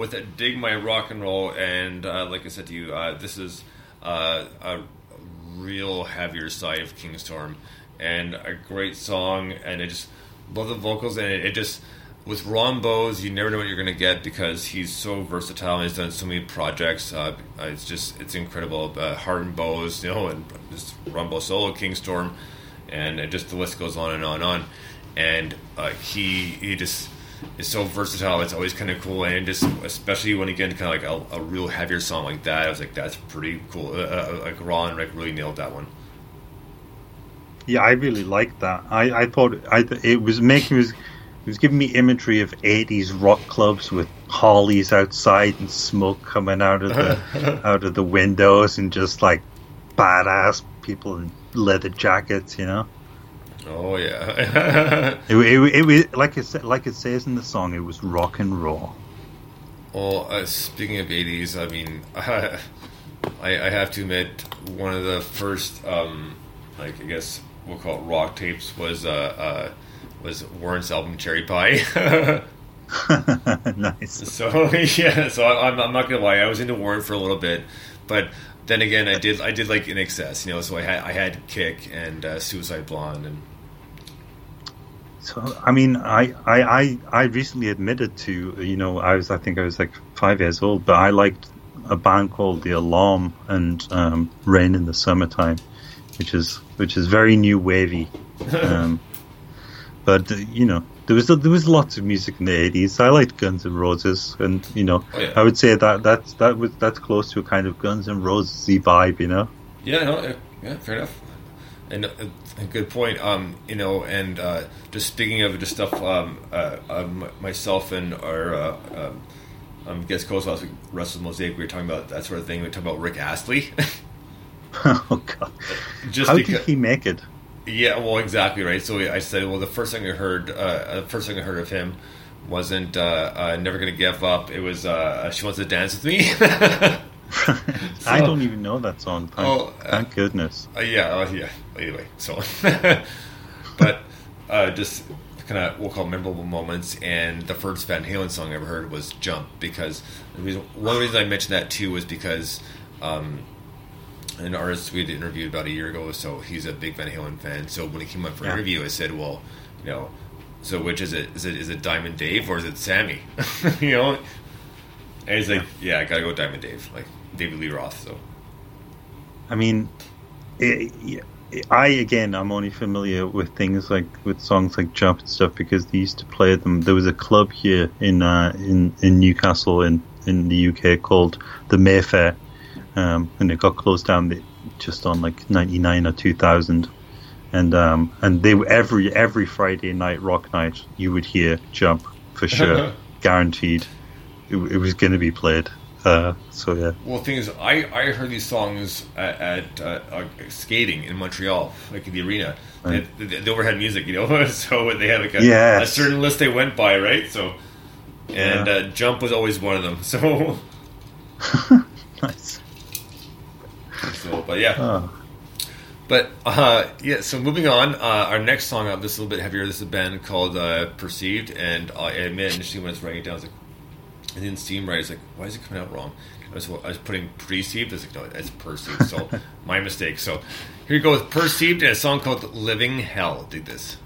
with a Dig My Rock and Roll. And uh, like I said to you, uh, this is uh, a real heavier side of King Storm. And a great song. And I just love the vocals. And it, it just, with Ron Bowes, you never know what you're going to get because he's so versatile and he's done so many projects. Uh, it's just, it's incredible. Uh, and Bowes, you know, and just Ron Bowes solo, King Storm. And it just the list goes on and on and on. And uh, he, he just is so versatile. It's always kind of cool, and just especially when you get into kind of like a, a real heavier song like that, I was like, that's pretty cool. Uh, uh, like Ron like really nailed that one. Yeah, I really liked that. I, I thought I it was making it was, it was giving me imagery of '80s rock clubs with Harleys outside and smoke coming out of the out of the windows and just like badass people in leather jackets, you know. Oh yeah. It, it, it, was like it like it says in the song. It was rock and roll. well, uh, speaking of '80s, I mean, I, I have to admit, one of the first, um, like I guess we'll call it rock tapes was uh, uh, was Warrant's album Cherry Pie. nice. So yeah, so I, I'm, I'm not gonna lie, I was into Warren for a little bit, but then again, I did I did like INXS, you know. So I had I had Kick and uh, Suicide Blonde, and So I mean, I, I I I recently admitted to you know I was I think I was like five years old, but I liked a band called The Alarm and um, Rain in the Summertime, which is which is very new wavy. Um, but you know there was there was lots of music in the eighties. I liked Guns N' Roses, and you know Oh, yeah. I would say that that's that was that's close to a kind of Guns N' Roses vibe, you know. yeah, no, yeah, yeah, fair enough. And uh, a good point. Um, you know, and uh, just speaking of just stuff, um, uh, um, myself and our uh, um, um, guest co-host last week, Russell Mosaic, we were talking about that sort of thing. We were talking about Rick Astley. oh God, just how because, did he make it? Yeah, well, exactly right. So I said, well, the first thing I heard, uh, the first thing I heard of him wasn't uh, uh, "Never Gonna Give Up." It was uh, "She Wants to Dance with Me." I don't even know that song. Thank, Oh, uh, thank goodness. Uh, yeah, uh, yeah. Anyway, so, but uh, just kind of we'll call memorable moments. And the first Van Halen song I ever heard was "Jump" because the reason, one of the reasons I mentioned that too was because um, an artist we had interviewed about a year ago, so he's a big Van Halen fan. So when he came up for Yeah. interview, I said, "Well, you know, so which is it? Is it is it Diamond Dave or is it Sammy? you know?" And he's like, "Yeah, I gotta go Diamond Dave, like David Lee Roth." So. I mean, it, I again, I'm only familiar with things like with songs like Jump and stuff because they used to play them. There was a club here in uh, in in Newcastle in in the UK called the Mayfair, um, and it got closed down just on like '99 or 2000. And um, and they every every Friday night rock night you would hear Jump for sure, guaranteed. It, it was going to be played. Uh, so yeah. Well, the thing is, I, I heard these songs at, at uh, uh, skating in Montreal, like in the arena. Right. The, the, the overhead music, you know. so they had like a, Yes. a certain list they went by, right? So, and Yeah. uh, Jump was always one of them. So, nice. so but yeah, Oh. but uh, yeah. So moving on, uh, our next song up, this is a little bit heavier. This is a band called uh, Perceived, and I admit initially when I was writing it down, I was like, it didn't seem right. I was like, why is it coming out wrong? I was, I was putting perceived. I was like, no, it's perceived. So my mistake. So here you go with perceived and a song called "Living Hell." Dig this.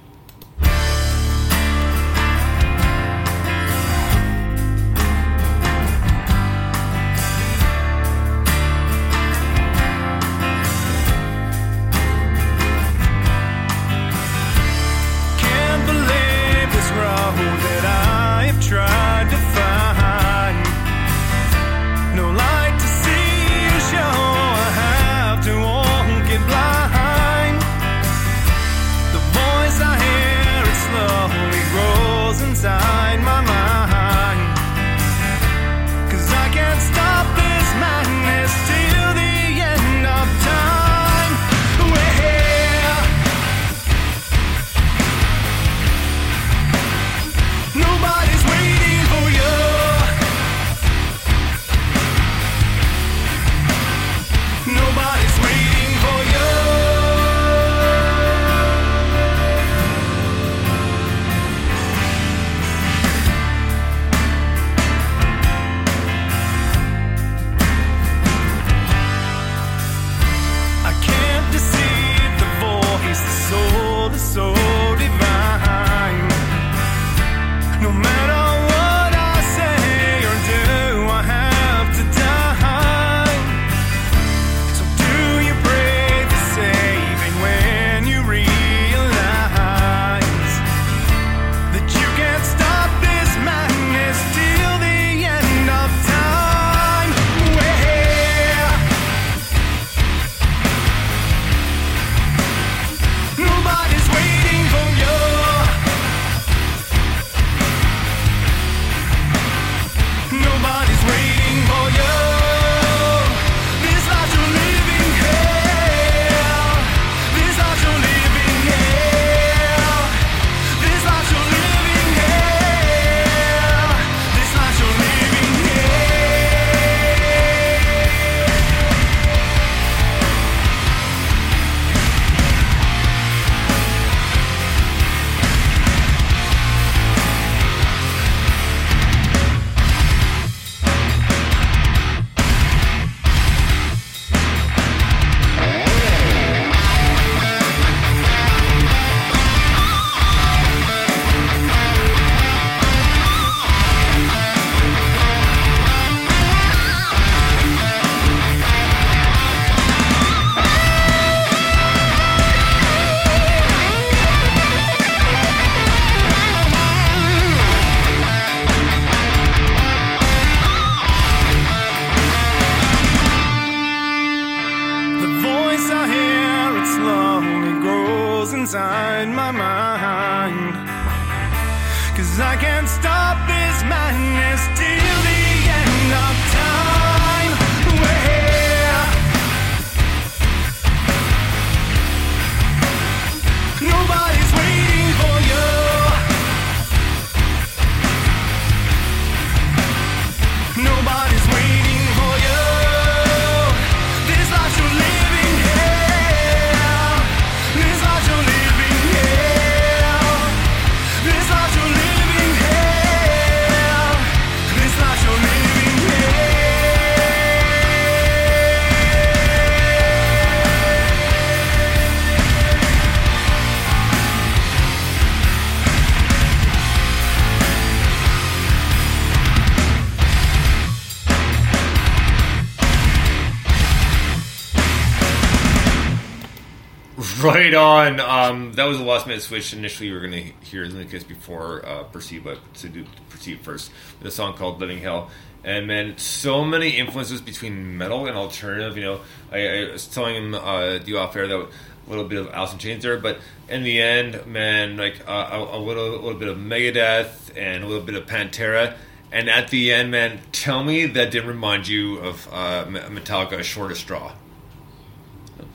Um, that was a last minute switch. Initially, we were going to hear Lucas before uh, Perceive, but to do Perceive first a song called Living Hell. And man, so many influences between metal and alternative. You know, I, I was telling him uh, the off air that a little bit of Alice in Chains there, but in the end, man, like uh, a, a little, a little bit of Megadeth and a little bit of Pantera. And at the end, man, tell me that didn't remind you of uh, Shortest Straw.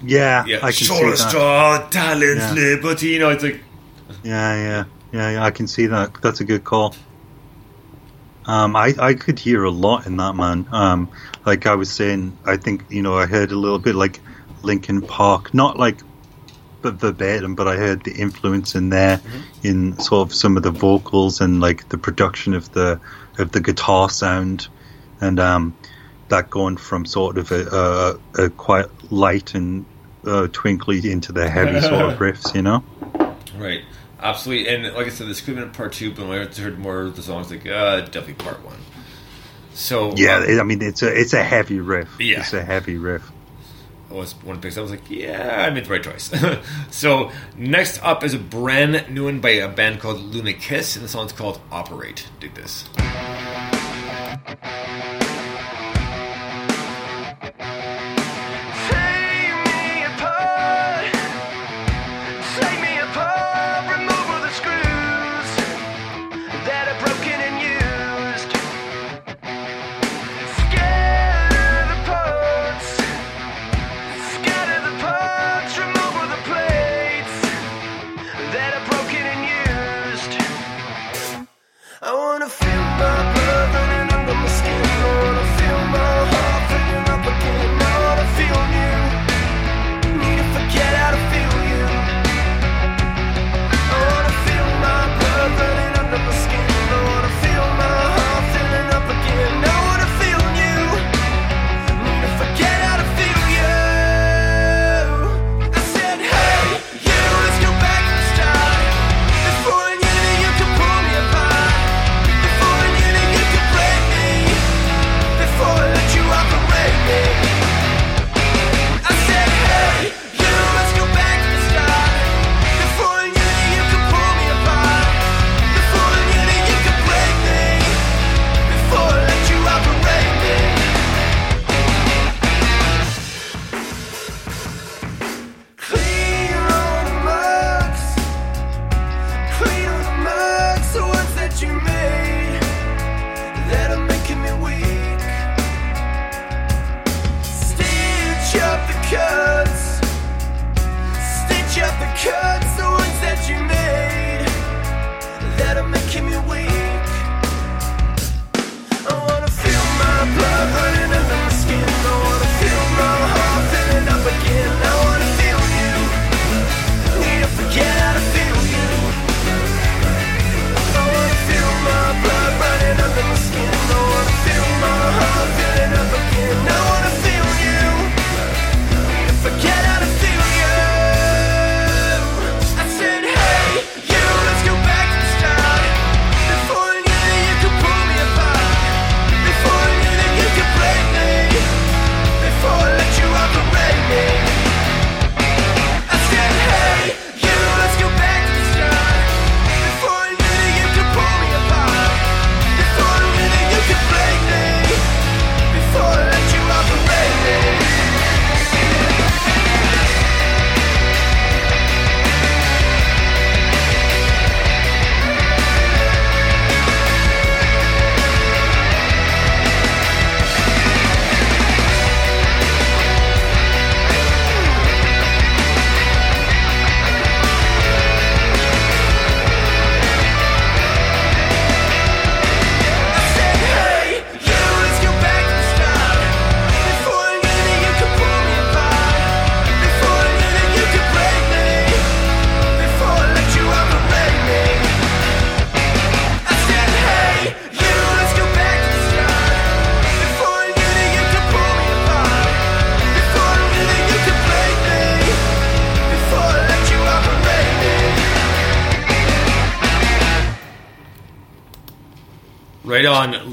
Yeah, Yeah, I can Shortest see that. Straw, Talents, Yeah. Liberty. You know, it's like Yeah, yeah, yeah, yeah. I can see that. That's a good call. Um, I I could hear a lot in that man. Um, like I was saying, I think you know I heard a little bit like Linkin Park, not like but verbatim, but I heard the influence in there in sort of some of the vocals and like the production of the of the guitar sound, and um, that going from sort of a, a, a quite light and uh, twinkly into the heavy sort of riffs, you know. Right. Absolutely. And like I said, this could have been part two, but when I heard more of the songs, like, uh, definitely part one. So, Yeah, um, I mean it's a it's a heavy riff. Yeah. It's a heavy riff. I was one of the things I was like, yeah, I made the right choice. so, next up is a brand new one by a band called Luna Kiss, and the song's called Operate. Dig this.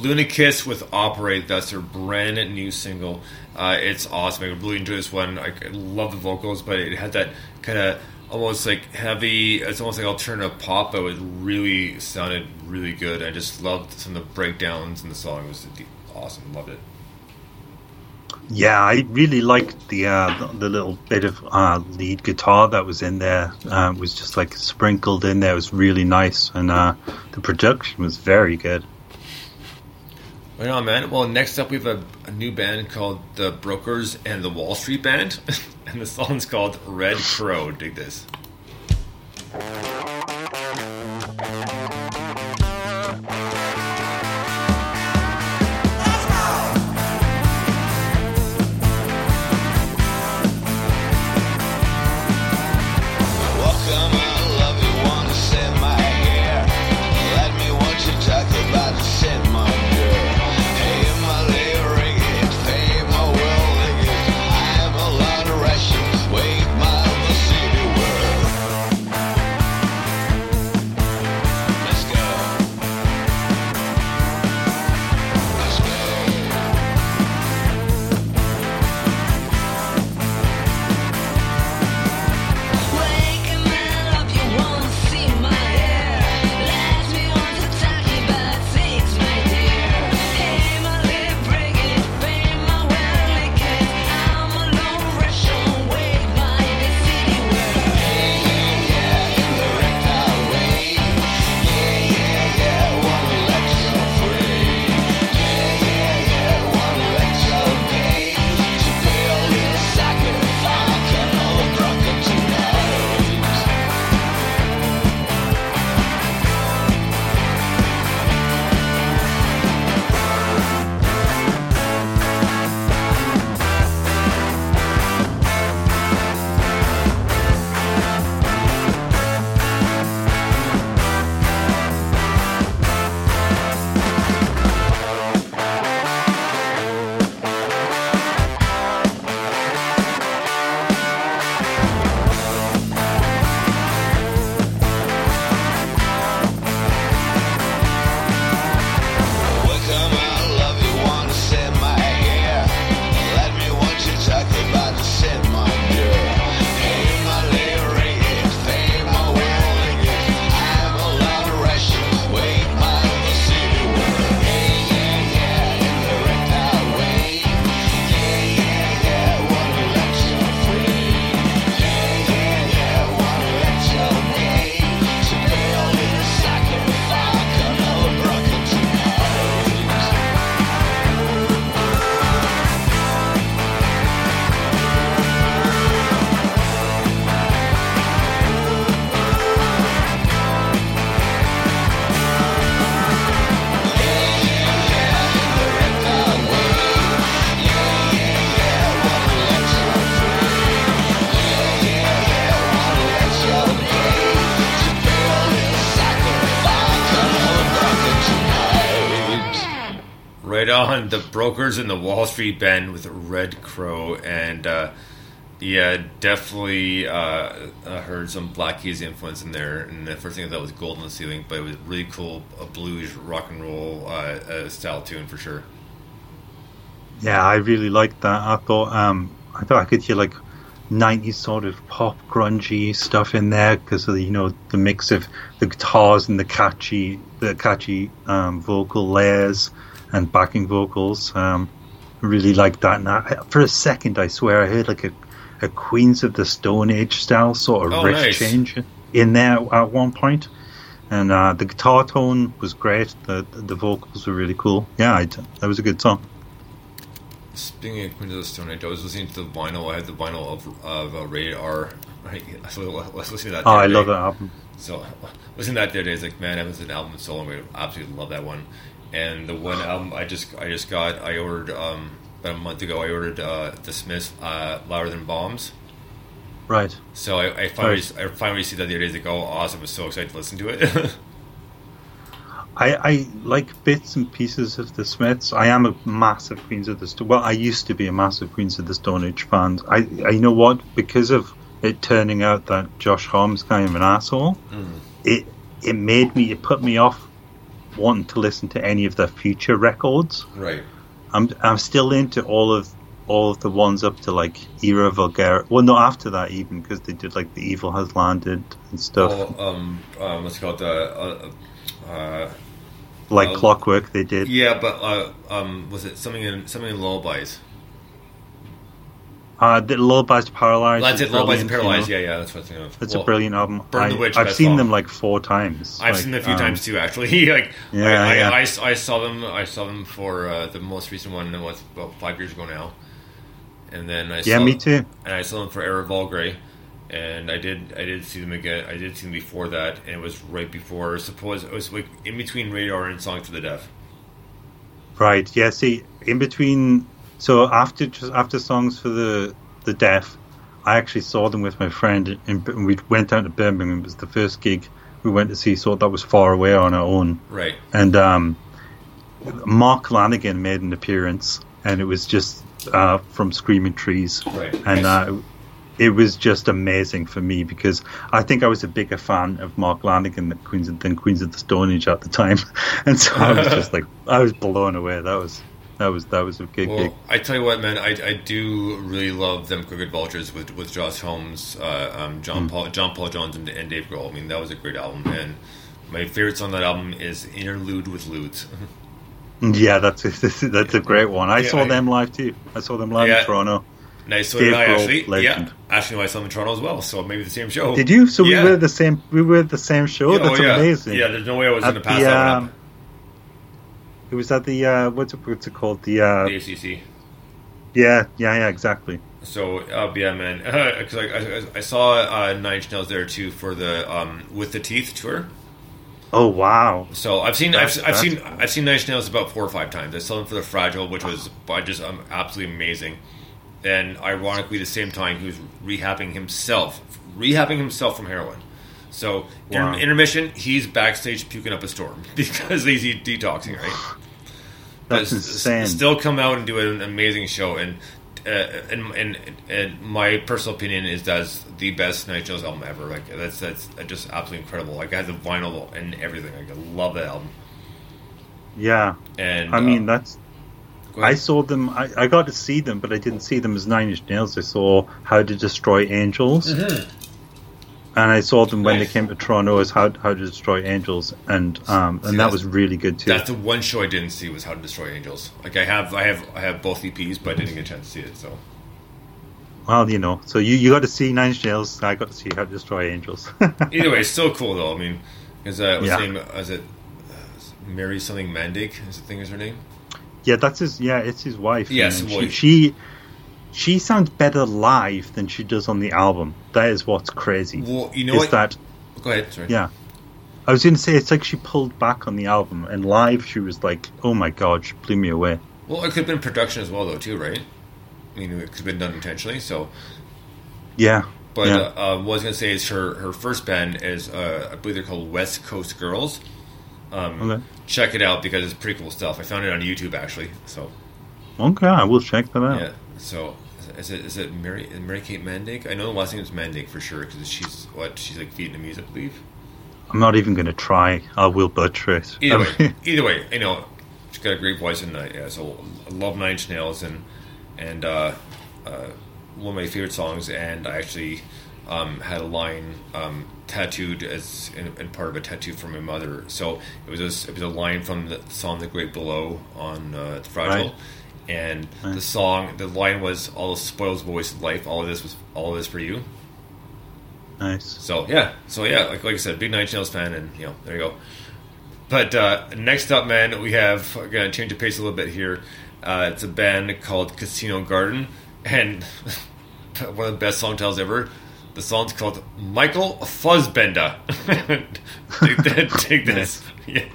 Lunakiss with Operate. That's their brand new single. Uh, it's awesome. I really enjoy this one. I love the vocals, but it had that kind of almost like heavy. It's almost like alternative pop, but it really sounded really good. I just loved some of the breakdowns in the song. It was awesome. Loved it. Yeah, I really liked the uh, the, little bit of uh, lead guitar that was in there. Uh, was just like sprinkled in there. It was really nice, and uh, the production was very good. Right on, man. Well, next up we have a, a new band called the Brokers and the Wall Street Band, and the song's called Red Crow. Dig this. The Brokers in the Wall Street Band with Red Crow, and uh, yeah, definitely uh, uh, heard some Black Keys influence in there. And the first thing I thought was Gold on the Ceiling, but it was really cool, a blues rock and roll uh, uh, style tune for sure. Yeah, I really liked that. I thought um, I thought I could hear like 90s sort of pop grungy stuff in there because of the, you know the mix of the guitars and the catchy the catchy um, vocal layers and backing vocals. Um, really liked that. And I, for a second, I swear I heard like a, a Queens of the Stone Age style sort of Oh, riff nice. change in there at one point. And uh, the guitar tone was great. The the vocals were really cool. Yeah, I, that was a good song. Speaking of Queens of the Stone Age, I was listening to the vinyl. I had the vinyl of, of uh, Rated R. Right? I was listening to that. Oh, I love that album. So listening to that the other day, it's like, man, I haven't an album in so long. I absolutely love that one. And the one album I just I just got, I ordered um, about a month ago. I ordered uh, the Smiths uh, "Louder Than Bombs." Right. So I, I finally Nice. I finally see that the other day. Like, oh, awesome! I was so excited to listen to it. I, I like bits and pieces of the Smiths. I am a massive Queens of the Stone. Well, I used to be a massive Queens of the Stone Age fan. I, I you know what? Because of it turning out that Josh Homme kind of an asshole, it it made me it put me off wanting to listen to any of their future records. Right. I'm I'm still into all of all of the ones up to like Era Vulgar. Well, not after that even because they did like the Evil Has Landed and stuff. Oh, um, um, what's it called? Uh, uh, uh, like oh. Clockwork, they did. yeah, but uh, um, was it something in something in lullabies? Uh, the Lullabies Paralyzed. That's it. Lullabies and brilliant, you Paralyzed. know. Yeah, yeah, that's what I'm thinking of. It's Well, a brilliant album. Burn the Witch, I've seen song. them like four times. I've Like, seen them a few um, times too. Actually, like Yeah, I, I, yeah. I, I saw them. I saw them for uh, the most recent one. Was about five years ago now. And then I Yeah, saw, me too. And I saw them for Era Vulgare, and I did I did see them again. I did see them before that, and it was right before. Suppose it was like in between Rated R and Song for the Deaf. Right. Yeah. See, in between, so after just after songs for the the deaf, I actually saw them with my friend, and we went down to Birmingham. It was the first gig we went to see, so that was far away on our own. Right. And um, Mark Lanegan made an appearance, and it was just uh, from Screaming Trees, Right. and Nice. uh, it was just amazing for me because I think I was a bigger fan of Mark Lanegan than Queens of, than Queens of the Stone Age at the time, and so I was just like I was blown away. That was that was that was a big Well, gig. I tell you what, man, I, I do really love them Crooked Vultures with with Josh Homme, uh, um. John Paul John Paul Jones, and, and Dave Grohl. I mean, that was a great album, and my favorite song on that album is Interlude with Ludes. Yeah, that's a, that's a great one. I Yeah, saw I- them live too. I saw them live Yeah. in Toronto. nice, so Dave I actually. legend. Yeah, actually, I saw them in Toronto as well, so maybe the same show. Did you? So Yeah. we were the same. We were the same show. Yeah, That's oh, yeah. amazing. Yeah, there's no way I was At going to pass the, that one um. It was at the uh, what's it, what's it called? The uh, The ACC. yeah, yeah, yeah, exactly. So uh, yeah, man, because I, I, I saw uh, Nine Inch Nails there too for the um, with the Teeth tour. Oh wow! So I've seen That's- I've, I've that's seen cool. I've seen Nine Inch Nails about four or five times. I saw them for the Fragile, which was uh, just um, absolutely amazing. And ironically, the same time he was rehabbing himself, rehabbing himself from heroin. So inter- intermission, he's backstage puking up a storm because he's de- detoxing, right? That's But s- insane. Still come out and do an amazing show, and uh, and, and and my personal opinion is that's the best Night Nails album ever. Like that's that's just absolutely incredible. Like I have the vinyl and everything. Like, I love that album. yeah, And I mean uh, that's. I saw them. I, I got to see them, but I didn't see them as Nine Inch Nails. I saw How to Destroy Angels, and I saw them when they. Came to Toronto as How How to Destroy Angels, and um, See, and that was really good too. that's the one show I didn't see was How to Destroy Angels. Like I have I have I have both EPs, but I didn't get a chance to see it. So Well, you know, so you, you got to see Nine Inch Nails. I got to see How to Destroy Angels. either way, it's still cool though. I mean, is uh, what's Yeah. name? Is it uh, Mary something Maandig? Is the thing is her name? yeah, that's his. Yeah, it's his wife. Yes, well, she, she she sounds better live than she does on the album. That is what's crazy. Well, you know is what? that Go ahead. Sorry. yeah? I was going to say it's like she pulled back on the album, and live she was like, "Oh my god, she blew me away." Well, it could have been production as well, though, too, right? I mean, it could have been done intentionally. So, Yeah, but yeah. uh, uh, what I was gonna say is her her first band is uh, I believe they're called West Coast Girls. Um, Okay. Check it out because it's pretty cool stuff. I found it on YouTube actually. So okay, I will check that out. yeah. So is it is it Mary Mary Kate Maandig? I know the last name is Maandig for sure because she's what she's like Vietnamese, I believe. I'm not even going to try. I will butcher it. Either way, either way, you know, she's got a great voice, and uh, yeah, so I love Nine Inch Nails, and and uh, uh, one of my favorite songs, and I actually um, had a line um, tattooed as in, in part of a tattoo from my mother. So it was a, it was a line from the song "The Great Below" on uh, the Fragile. Right. And the song, the line was "All this spoils voice of life. All of this was all of this for you." nice. So yeah, so yeah, like like I said, big Nine Nails fan, and you know, there you go. But uh, next up, man, we have we're gonna change the pace a little bit here. Uh, it's a band called Casino Garden, and one of the best song titles ever. The song's called Michael Fuzzbender. take, that, take this. Yeah.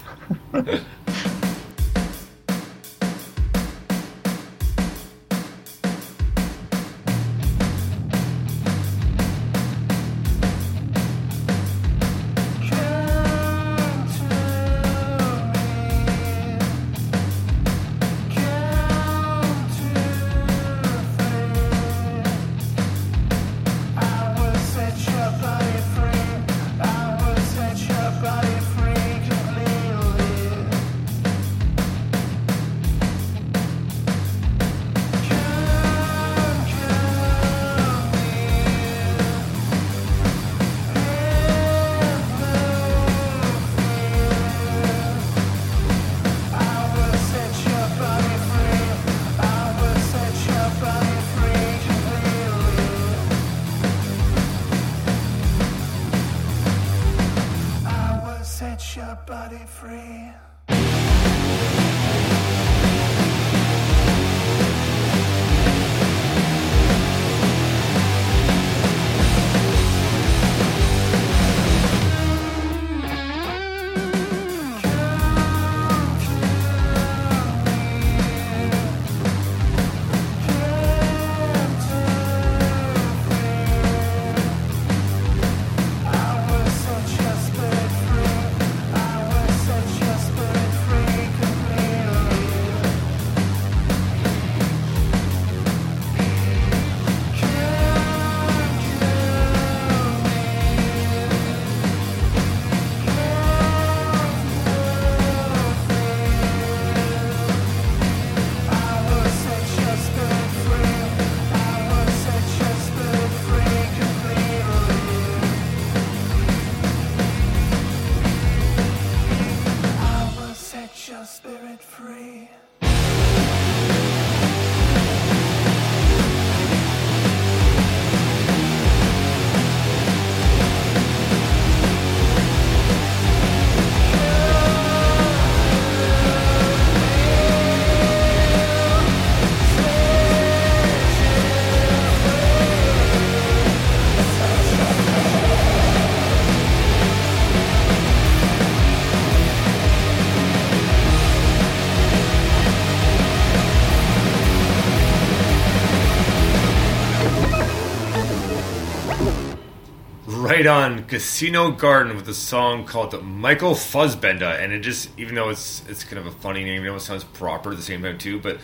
Right on Casino Garden with a song called Michael Fuzzbenda, and it just even though it's it's kind of a funny name, it almost sounds proper at the same time too. But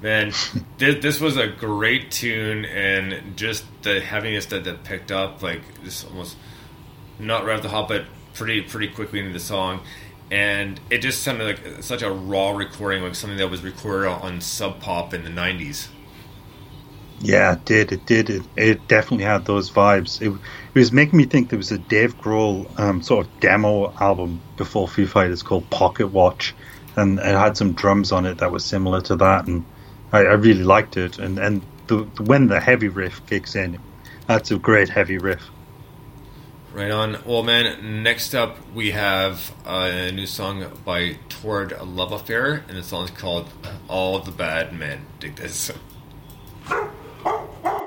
man, this, this was a great tune, and just the heaviness that that picked up, like just almost not right off the hop, but pretty pretty quickly into the song, and it just sounded like such a raw recording, like something that was recorded on Sub Pop in the '90s. Yeah, it did. It did. It, it definitely had those vibes. It, it was making me think there was a Dave Grohl um, sort of demo album before Foo Fighters called Pocket Watch, and it had some drums on it that was similar to that, and I, I really liked it. And and the, when the heavy riff kicks in, that's a great heavy riff. Right on. Well, man, next up we have a new song by Toward a Love Affair, and the song's called All the Bad Men. Dig this. This ¡Gracias!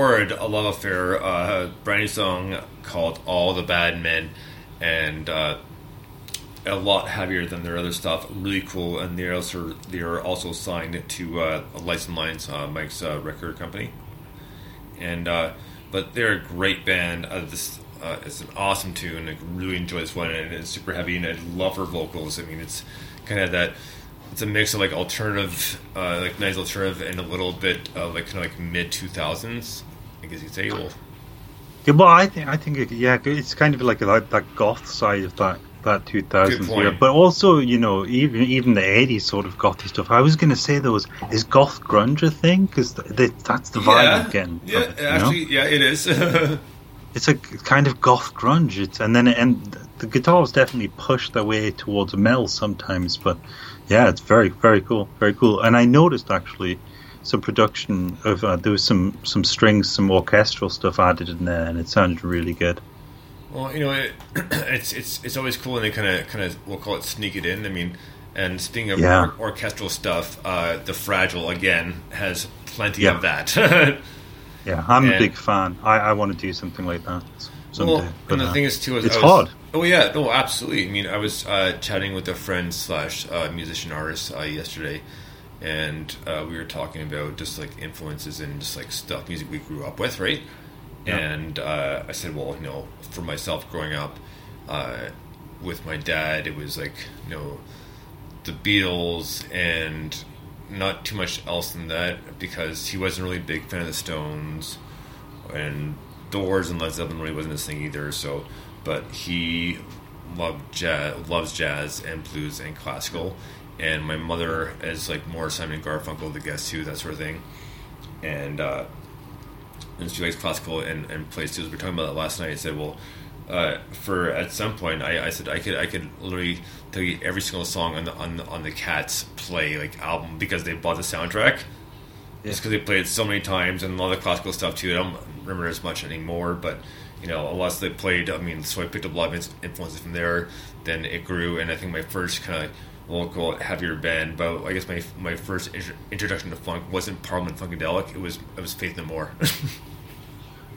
Torrid, a love affair, uh, brand new song called "All the Bad Men," and uh, a lot heavier than their other stuff. Really cool, and they're also they're also signed to uh, License Lines, uh, Mike's uh, record company, and uh, but they're a great band. Uh, this uh, it's an awesome tune. I really enjoy this one, and it's super heavy, and I love her vocals. I mean, it's kind of that. It's a mix of like alternative, uh, like nice alternative, and a little bit of like kind of like mid two thousands. I guess you'd say. Well, Yeah, well, I think I think it, yeah, it's kind of like that, that goth side of that that two Good era, but also you know even even the eighties sort of gothy stuff. I was going to say though, is, is goth grunge a thing? Because that's the vibe I'm getting. yeah, it, you know? yeah, it is. it's a kind of goth grunge. It's and then and the guitars definitely push their way towards metal sometimes, but yeah, it's very very cool, very cool. And I noticed actually some production of uh, there was some some strings, some orchestral stuff added in there, and it sounded really good. Well, you know, it, it's it's it's always cool, and they kind of kind of we'll call it sneak it in. I mean, and speaking of Yeah. or- orchestral stuff, uh, the Fragile again has plenty Yeah. of that. Yeah, I'm a big fan. I, I want to do something like that someday. well, but, and the uh, thing is too, is it's was, hard. Oh yeah, no, absolutely. I mean, I was uh, chatting with a friend slash uh, musician artist uh, yesterday, and uh, we were talking about just like influences and just like stuff music we grew up with, right? Yeah. And uh, I said, well, you know, for myself growing up uh, with my dad, it was like you know the Beatles and not too much else than that because he wasn't really a big fan of the Stones and Doors and Led Zeppelin really wasn't his thing either. So, but he loved jazz, loves jazz and blues and classical. And my mother is like more Simon and Garfunkel, The Guess Who, that sort of thing. And uh, and she likes classical and, and plays too. We were talking about that last night. I said, well, uh, for at some point, I, I said I could I could literally tell you every single song on the on the, on the Cats play like album because they bought the soundtrack. Just because they played it so many times and all the classical stuff too. I don't remember as much anymore, but you know, unless they played, I mean, so I picked up a lot of influences from there. Then it grew, and I think my first kind of it heavier band, but I guess my my first intro- introduction to funk wasn't Parliament Funkadelic. It was it was Faith No More.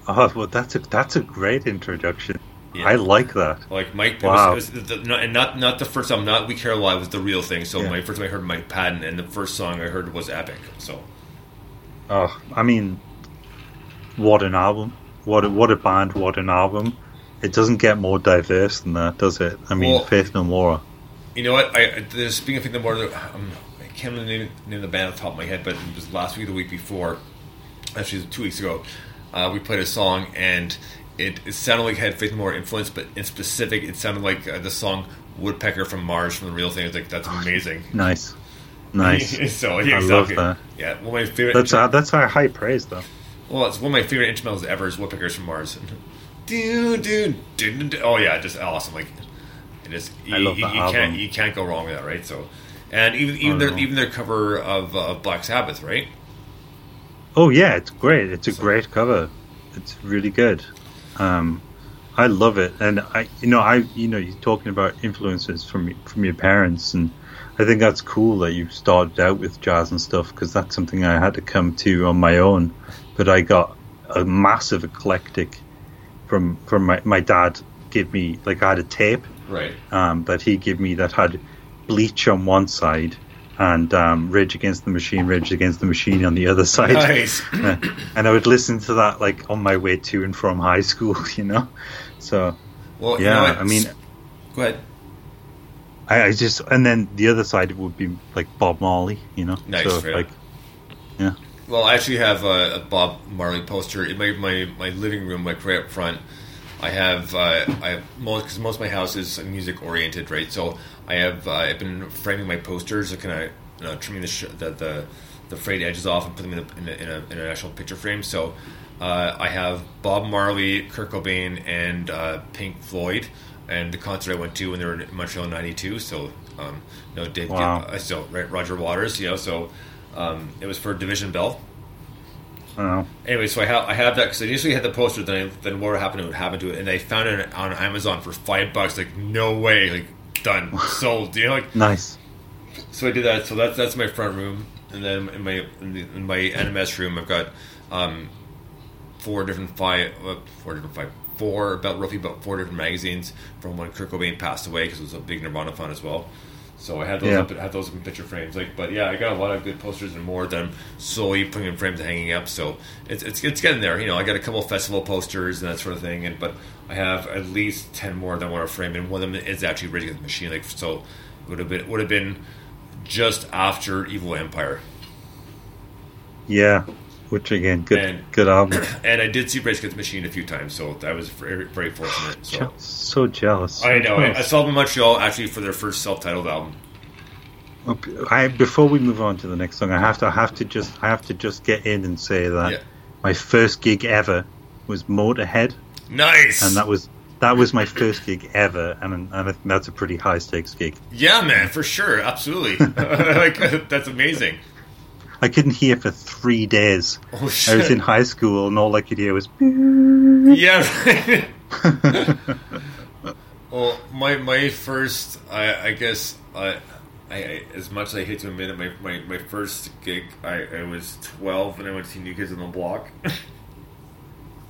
Oh, well, that's a that's a great introduction. Yeah. I like that. Like Mike, Wow. it was, it was the, no, and not not the first time. Not We Care a Lot was the real thing. So Yeah. my first time I heard Mike Patton, and the first song I heard was Epic. So Oh, I mean, what an album! What a, what a band! What an album! It doesn't get more diverse than that, does it? I mean, Well- Faith No More. You know what? I, I there's- speaking of Faith No More, um, I can't remember the name, name of the band off the top of my head, but it was last week, the week before, actually two weeks ago. Uh, we played a song and. It, it sounded like it had Faith No More influence, but in specific, it sounded like uh, the song "Woodpecker from Mars" from the Real Thing. It's like that's amazing. Nice, nice. so yeah, I love that. Yeah, one of my favorite. That's uh, that's our high praise, though. Well, it's one of my favorite instrumentals ever is Woodpeckers from Mars. do, do, do, do. Oh yeah, just awesome. Like You, I love you, you can't you can't go wrong with that, right? So, and even even Oh, their no. even their cover of, uh, of Black Sabbath, right? Oh yeah, it's great. It's a great cover. It's really good. Um, I love it, and I, you know, I, you know, you're talking about influences from from your parents, and I think that's cool that you started out with jazz and stuff because that's something I had to come to on my own. But I got a massive eclectic from from my my dad. Gave me like I had a tape Right. um, that he gave me that had Bleach on one side and um, Rage Against the Machine, Rage Against the Machine on the other side. Nice. and I would listen to that like on my way to and from high school, you know. So Well, you yeah, know? I mean, go ahead. I, I just and then the other side would be like Bob Marley, you know. Nice, so yeah. like yeah, Well, I actually have a, a Bob Marley poster in my, my, my living room, like right up front. I have uh, I have most because most of my house is music oriented, right? So I have uh, I've been framing my posters, kind of you know, trimming the, sh- the the the frayed edges off and putting them in, a, in, a, in, a, in an actual picture frame. So uh, I have Bob Marley, Kurt Cobain, and uh, Pink Floyd, and the concert I went to when they were in Montreal in '92. So um, you know, Dave, Wow. uh, so right, Roger Waters, you know, so um, it was for Division Bell. I. Anyway, so I have I have that because I initially had the poster. Then I, then what happened? What happened to it? And I found it on Amazon for five bucks. Like no way, like done, sold. You know, like Nice. so I did that. So that's that's my front room, and then in my in, the, in my NMS room, I've got um, four different five, uh, four different five, four about roughly about four different magazines from when Kurt Cobain passed away because it was a big Nirvana fan as well. So I had those Yeah. up, had those in picture frames. Like, but yeah, I got a lot of good posters and more that I'm slowly putting in frames and hanging up. So it's it's it's getting there. You know, I got a couple of festival posters and that sort of thing. And but I have at least ten more that I want to frame, and one of them is actually Rage Against the Machine. Like, so it would have been would have been just after Evil Empire. Yeah, which again, good And- good album. And I did see Rage Against the Machine a few times, so I was very, very fortunate. So so jealous. so I know I, I saw them in Montreal actually for their first self-titled album. I before we move on to the next song, I have to I have to just I have to just get in and say that Yeah. my first gig ever was Motorhead, Nice. and that was that was my first gig ever, and and I think that's a pretty high stakes gig. yeah, man, for sure, absolutely. like that's amazing. I couldn't hear for three days. Oh I was in high school, and all I could hear was. Yeah. well, my my first, I, I guess, I, I, as much as I hate to admit it, my, my, my first gig, I, I was twelve and I went to see New Kids on the Block.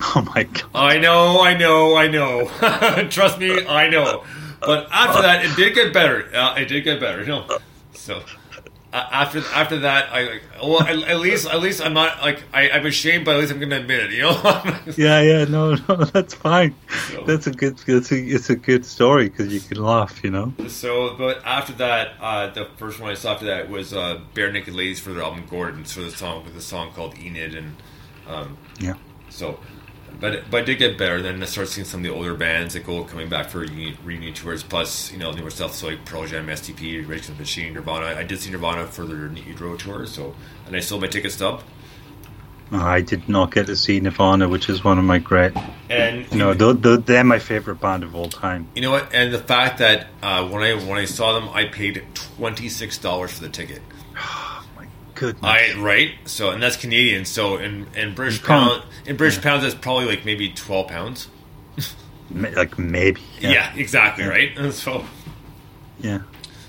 Oh my god! I know, I know, I know. Trust me, I know. But after that, it did get better. Uh, it did get better. You know, so after after that, I like, well at, at least at least I'm not like I, I'm ashamed, but at least I'm gonna admit it. You know. Yeah, yeah, no, no, that's fine. So- That's a good. That's a, it's a good story because you can laugh, you know. So, but after that, uh, the first one I saw after that was uh, Barenaked Ladies for their album Gordon's for the song with a song called Enid, and um, Yeah. so, but but I did get better. Then I started seeing some of the older bands that go coming back for reunion, reunion tours, plus you know newer stuff, so like Pearl Jam, STP, Rage Against the Machine, Nirvana. I did see Nirvana for their Euro tour, so and I sold my ticket stub. I did not get to see Nirvana, which is one of my great. And You know, they're, they're, they're my favorite band of all time. you know what? And the fact that uh, when I when I saw them, I paid twenty six dollars for the ticket. Goodness. I right. So and that's Canadian. So in in British can't- pound in British pounds that's probably like maybe twelve pounds. Like maybe. Yeah, exactly right. And so, Yeah.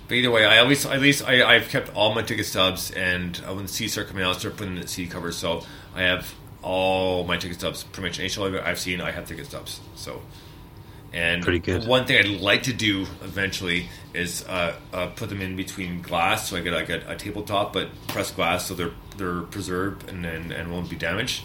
but either way, I always at least I I've kept all my ticket stubs, and uh, when the CD start coming out, I start putting the CD covers. So I have all my ticket stubs. Pretty much any show I've seen, I have ticket stubs. So. And Pretty good. one thing I'd like to do eventually is uh, uh, put them in between glass, so I get like a, a tabletop, but pressed glass, so they're they're preserved and and, and won't be damaged.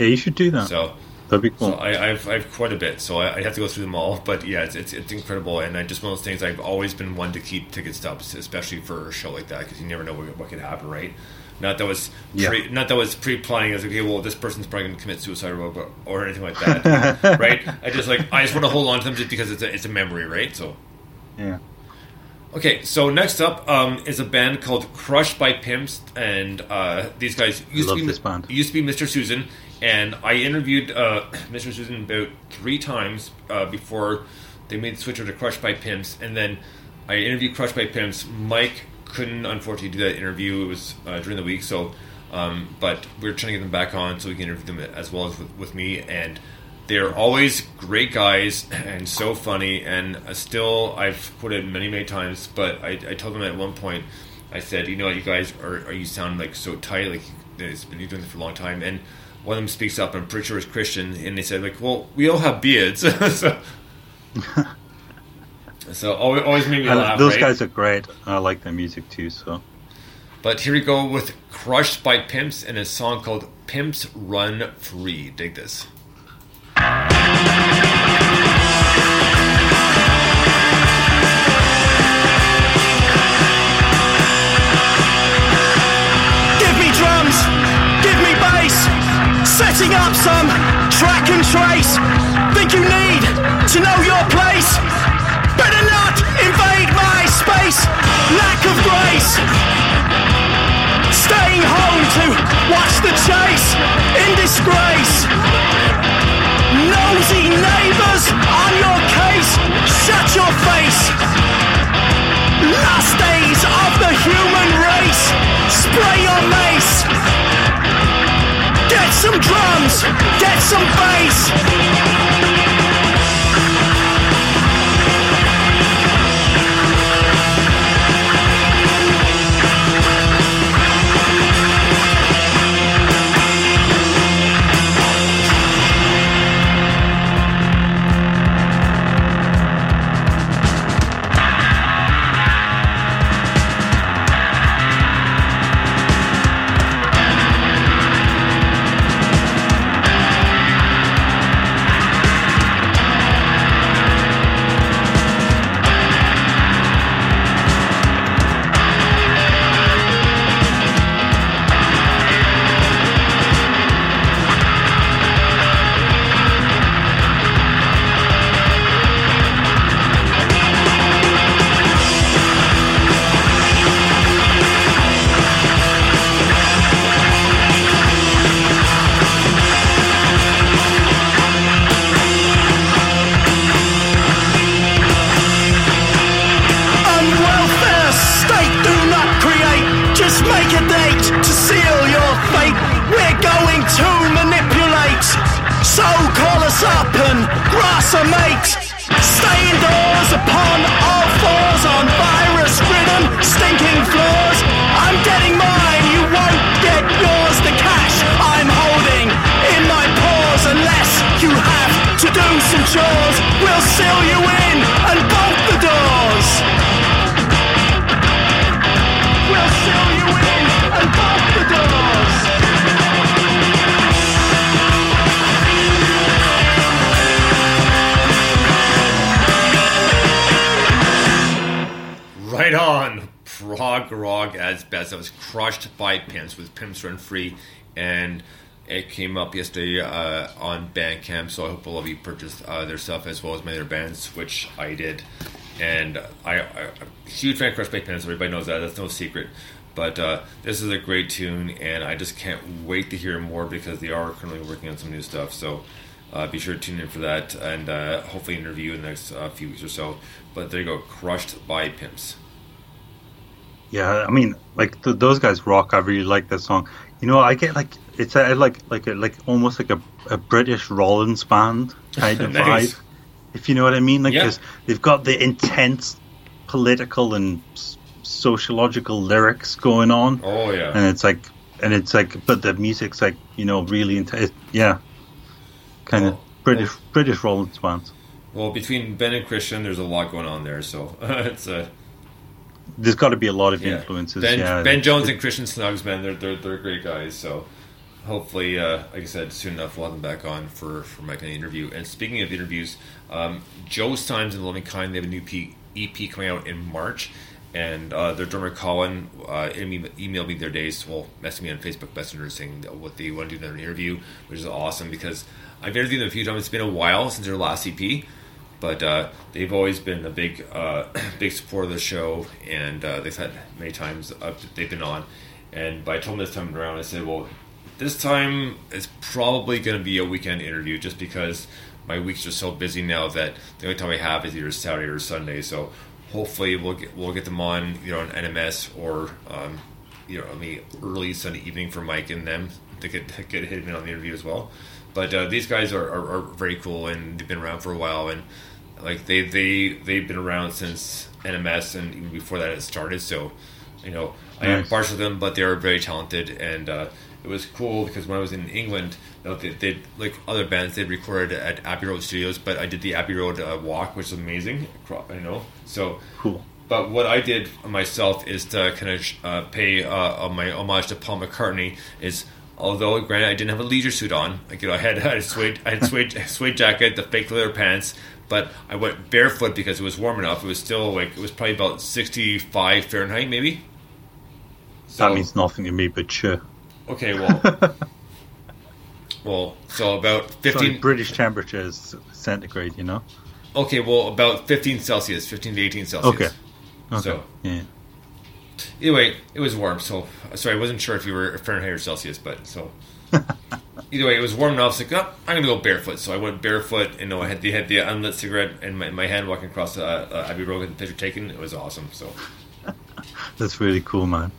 Yeah, you should do that. So That'd be cool. So I, I've, I've quite a bit, so I, I have to go through them all. But yeah, it's, it's, it's incredible, and I just one of those things. I've always been one to keep ticket stubs, especially for a show like that, because you never know what, what could happen, right? Not that was Yeah. pre, not that was pre-planning. As okay, well, this person's probably going to commit suicide or, or, or anything like that, right? I just like I just want to hold on to them just because it's a, it's a memory, right? So yeah. Okay, so next up um, is a band called Crushed by Pimps, and uh, these guys used to be this band. used to be Mr. Susan, and I interviewed uh, Mr. Susan about three times uh, before they made the switch over to Crushed by Pimps, and then I interviewed Crushed by Pimps. Mike couldn't unfortunately do that interview; it was uh, during the week, so um, but we are trying to get them back on so we can interview them as well as with, with me. And they're always great guys and so funny. And uh, still i've quoted many many times but I, I told them at one point i said you know you guys are, are you sound like so tight like it's been you're doing this for a long time. And one of them speaks up i'm pretty sure it's christian. And they said like well we all have beards. So so always, always made me And laugh those right? guys are great. I like their music too. So But here we go with Crushed by Pimps and a song called Pimps Run Free. Dig this. Give me drums, give me bass, setting up some track and trace. Think you need to know your place? Space. Lack of grace. Staying home to watch the chase in disgrace. Nosy neighbors on your case. Shut your face. Last days of the human race. Spray your mace. Get some drums. Get some bass. Came up yesterday uh, on Bandcamp. So I hope all of you purchased uh, their stuff as well as many other bands, which I did. And I, I I'm a huge fan of Crushed by Pimps. Everybody knows that. That's no secret. But uh, this is a great tune, and I just can't wait to hear more because they are currently working on some new stuff. So uh, be sure to tune in for that, and uh, hopefully interview in the next uh, few weeks or so. But there you go, crushed by pimps. Yeah, I mean, like th- those guys rock. I really like that song. You know, I get like it's a, like like a, like almost like a, a British Rollins band kind of Nice. vibe, if you know what I mean. Like, Yeah. 'cause they've got the intense political and sociological lyrics going on, Oh yeah, and it's like, and it's like, but the music's like, you know, really intense. Yeah, kind of British well- British Rollins band. well between Ben and Christian, there's a lot going on there. So it's a There's got to be a lot of yeah. influences. Ben, yeah, ben Jones and Christian Snugs, man, they're they're, they're great guys. So hopefully, uh, like I said, soon enough we'll have them back on for for my kind of interview. And speaking of interviews, um, Joe Symes and Loving Kind they have a new P, EP coming out in March. And uh, their drummer Colin uh, emailed me their days, well, messaged me on Facebook Messenger saying what they want to do in interview, which is awesome because I've interviewed them a few times. It's been a while since their last EP, but uh, they've always been a big, uh, big supporter of the show, and uh, they've had many times they've been on. And by I told this time around, I said, well, this time it's probably going to be a weekend interview, just because my weeks are so busy now that the only time I have is either Saturday or Sunday. So hopefully we'll get we'll get them on, you know, on NMS or um, you know, I mean, early Sunday evening for Mike and them to get to get hit in on the interview as well. But uh, these guys are, are, are very cool and they've been around for a while and like they they they've been around since NMS and even before that it started. So you know I am partial to them, but they are very talented and uh, it was cool because when I was in England, you know, they, they like other bands they recorded at Abbey Road Studios, but I did the Abbey Road uh, walk, which is amazing. I know so. Cool. But what I did myself is to kind of uh, pay uh, uh, my homage to Paul McCartney. Is although granted I didn't have a leisure suit on, like you know I had, I had a suede I had suede suede jacket, the fake leather pants, but I went barefoot because it was warm enough. It was still like it was probably about sixty five Fahrenheit, maybe. So That means nothing to me, but sure. Okay, well, well, so about Sorry, fifteen. British temperature is centigrade, you know? okay, well, about fifteen Celsius, fifteen to eighteen Celsius. Okay. Okay. So Yeah. Either way, it was warm. So sorry, I wasn't sure if you were Fahrenheit or Celsius, but so either way, it was warm enough. So like, oh, I'm gonna go barefoot. So I went barefoot, and you know, I had the had the unlit cigarette in my, my hand, walking across uh, uh, Abbey Road, getting the picture taken. It was awesome. So, That's really cool, man.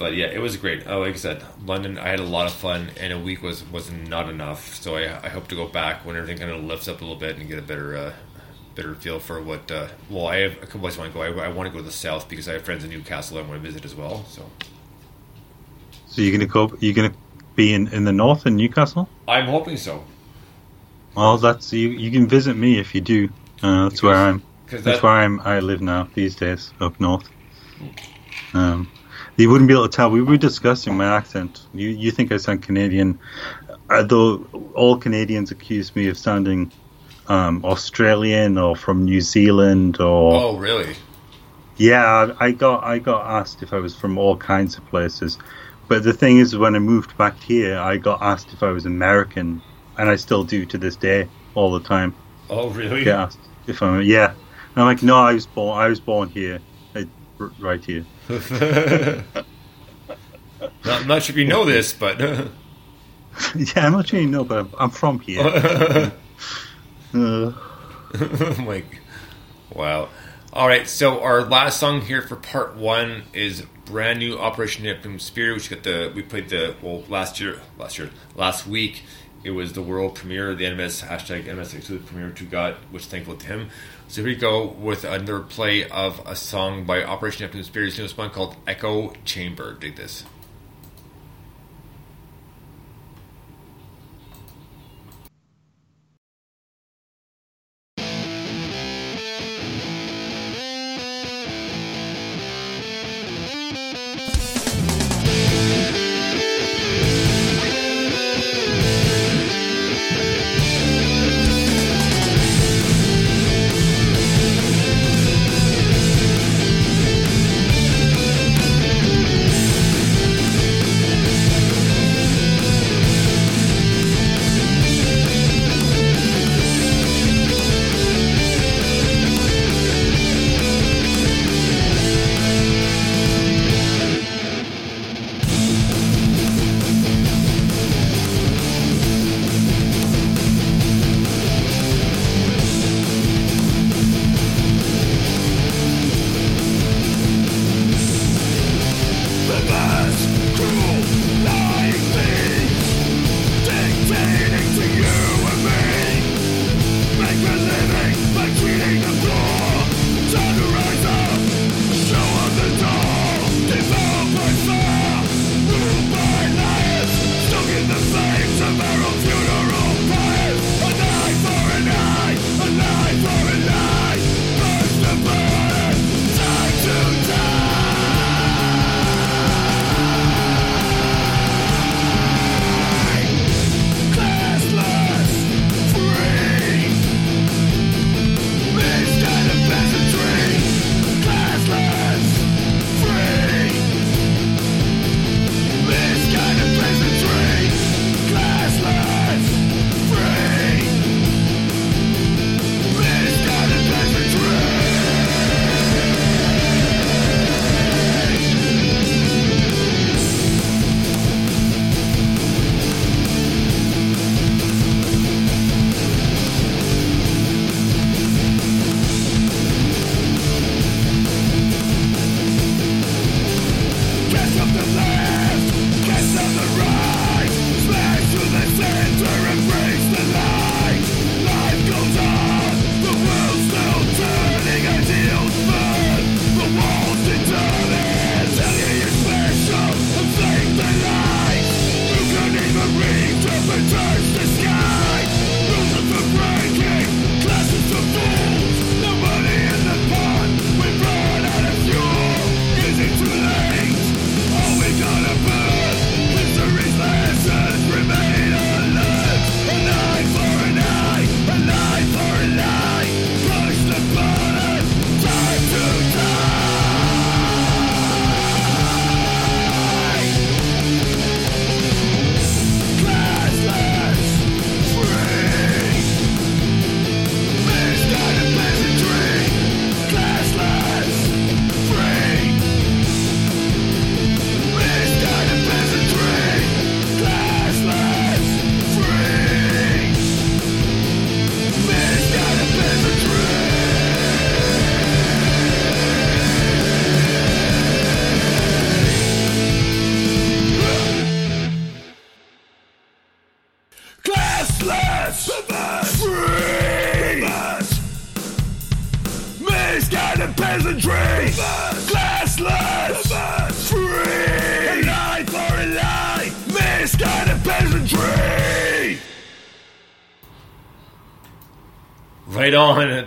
But yeah, it was great. Uh, like I said, London, I had a lot of fun, and a week was was not enough. So I, I hope to go back when everything kind of lifts up a little bit and get a better. Uh, Better feel for what. Uh, well, I have a couple places I want to go. I, I want to go to the south because I have friends in Newcastle I want to visit as well. So So you're gonna go? You're gonna be in, in the north in Newcastle? I'm hoping so. Well, that's you. You can visit me if you do. Uh, that's where I'm. Because That's that, where I'm. I live now these days up north. Um, you wouldn't be able to tell. We were discussing my accent. You you think I sound Canadian, although all Canadians accuse me of sounding um, Australian or from New Zealand or Oh, really? Yeah, I got I got asked if I was from all kinds of places, but the thing is, when I moved back here, I got asked if I was American, and I still do to this day all the time. Oh, really? Asked if I'm yeah. And I'm like, no, I was born I was born here, r- right here. Not, I'm not sure if you know this, but yeah, I'm not sure you know, but I'm, I'm from here. uh, like, wow. All right, so our last song here for part one is brand new Operation Neptune Spear, which got the we played the well last year, last year, last week. It was the world premiere, the NMS hashtag NMS exclusive premiere, which we got, which thankful to him. So here we go with another play of a song by Operation Neptune Spear's newest one called Echo Chamber. Dig this.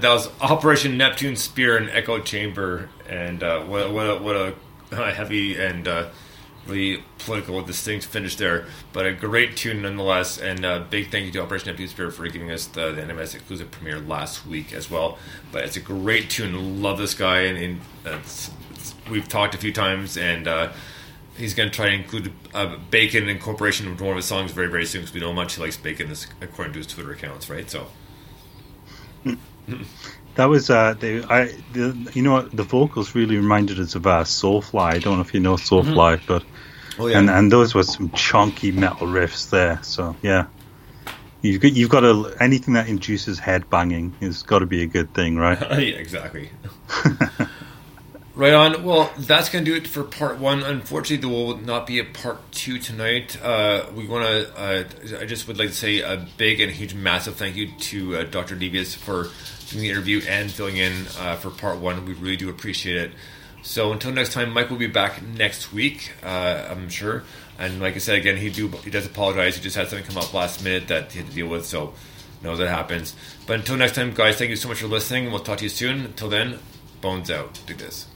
That was Operation Neptune Spear and Echo Chamber, and uh, what, a- what, a, what a uh, heavy and uh, really political, distinct finish there. But a great tune nonetheless, and uh, big thank you to Operation Neptune Spear for giving us the, the NMS exclusive premiere last week as well. But it's a great tune. Love this guy, and, and it's, it's, we've talked a few times, and. Uh, He's going to try to include uh, bacon incorporation into one of his songs very, very soon because we know how much he likes bacon, according to his Twitter accounts, right? So, That was uh, the I the, you know what the vocals really reminded us of uh, Soulfly. I don't know if you know Soulfly, but oh yeah, and and those were some chunky metal riffs there. So yeah, you've got you've got to anything that induces head banging has got to be a good thing, right? yeah, exactly. right on. Well, that's going to do it for part one. Unfortunately, there will not be a part two tonight. Uh, we want to. Uh, I just would like to say a big and huge, massive thank you to uh, Dr. Devious for doing the interview and filling in uh, for part one. We really do appreciate it. So until next time, Mike will be back next week. Uh, I'm sure. And like I said again, he do he does apologize. He just had something come up last minute that he had to deal with. So know that happens. But until next time, guys, thank you so much for listening. We'll talk to you soon. Until then, bones out. Do this.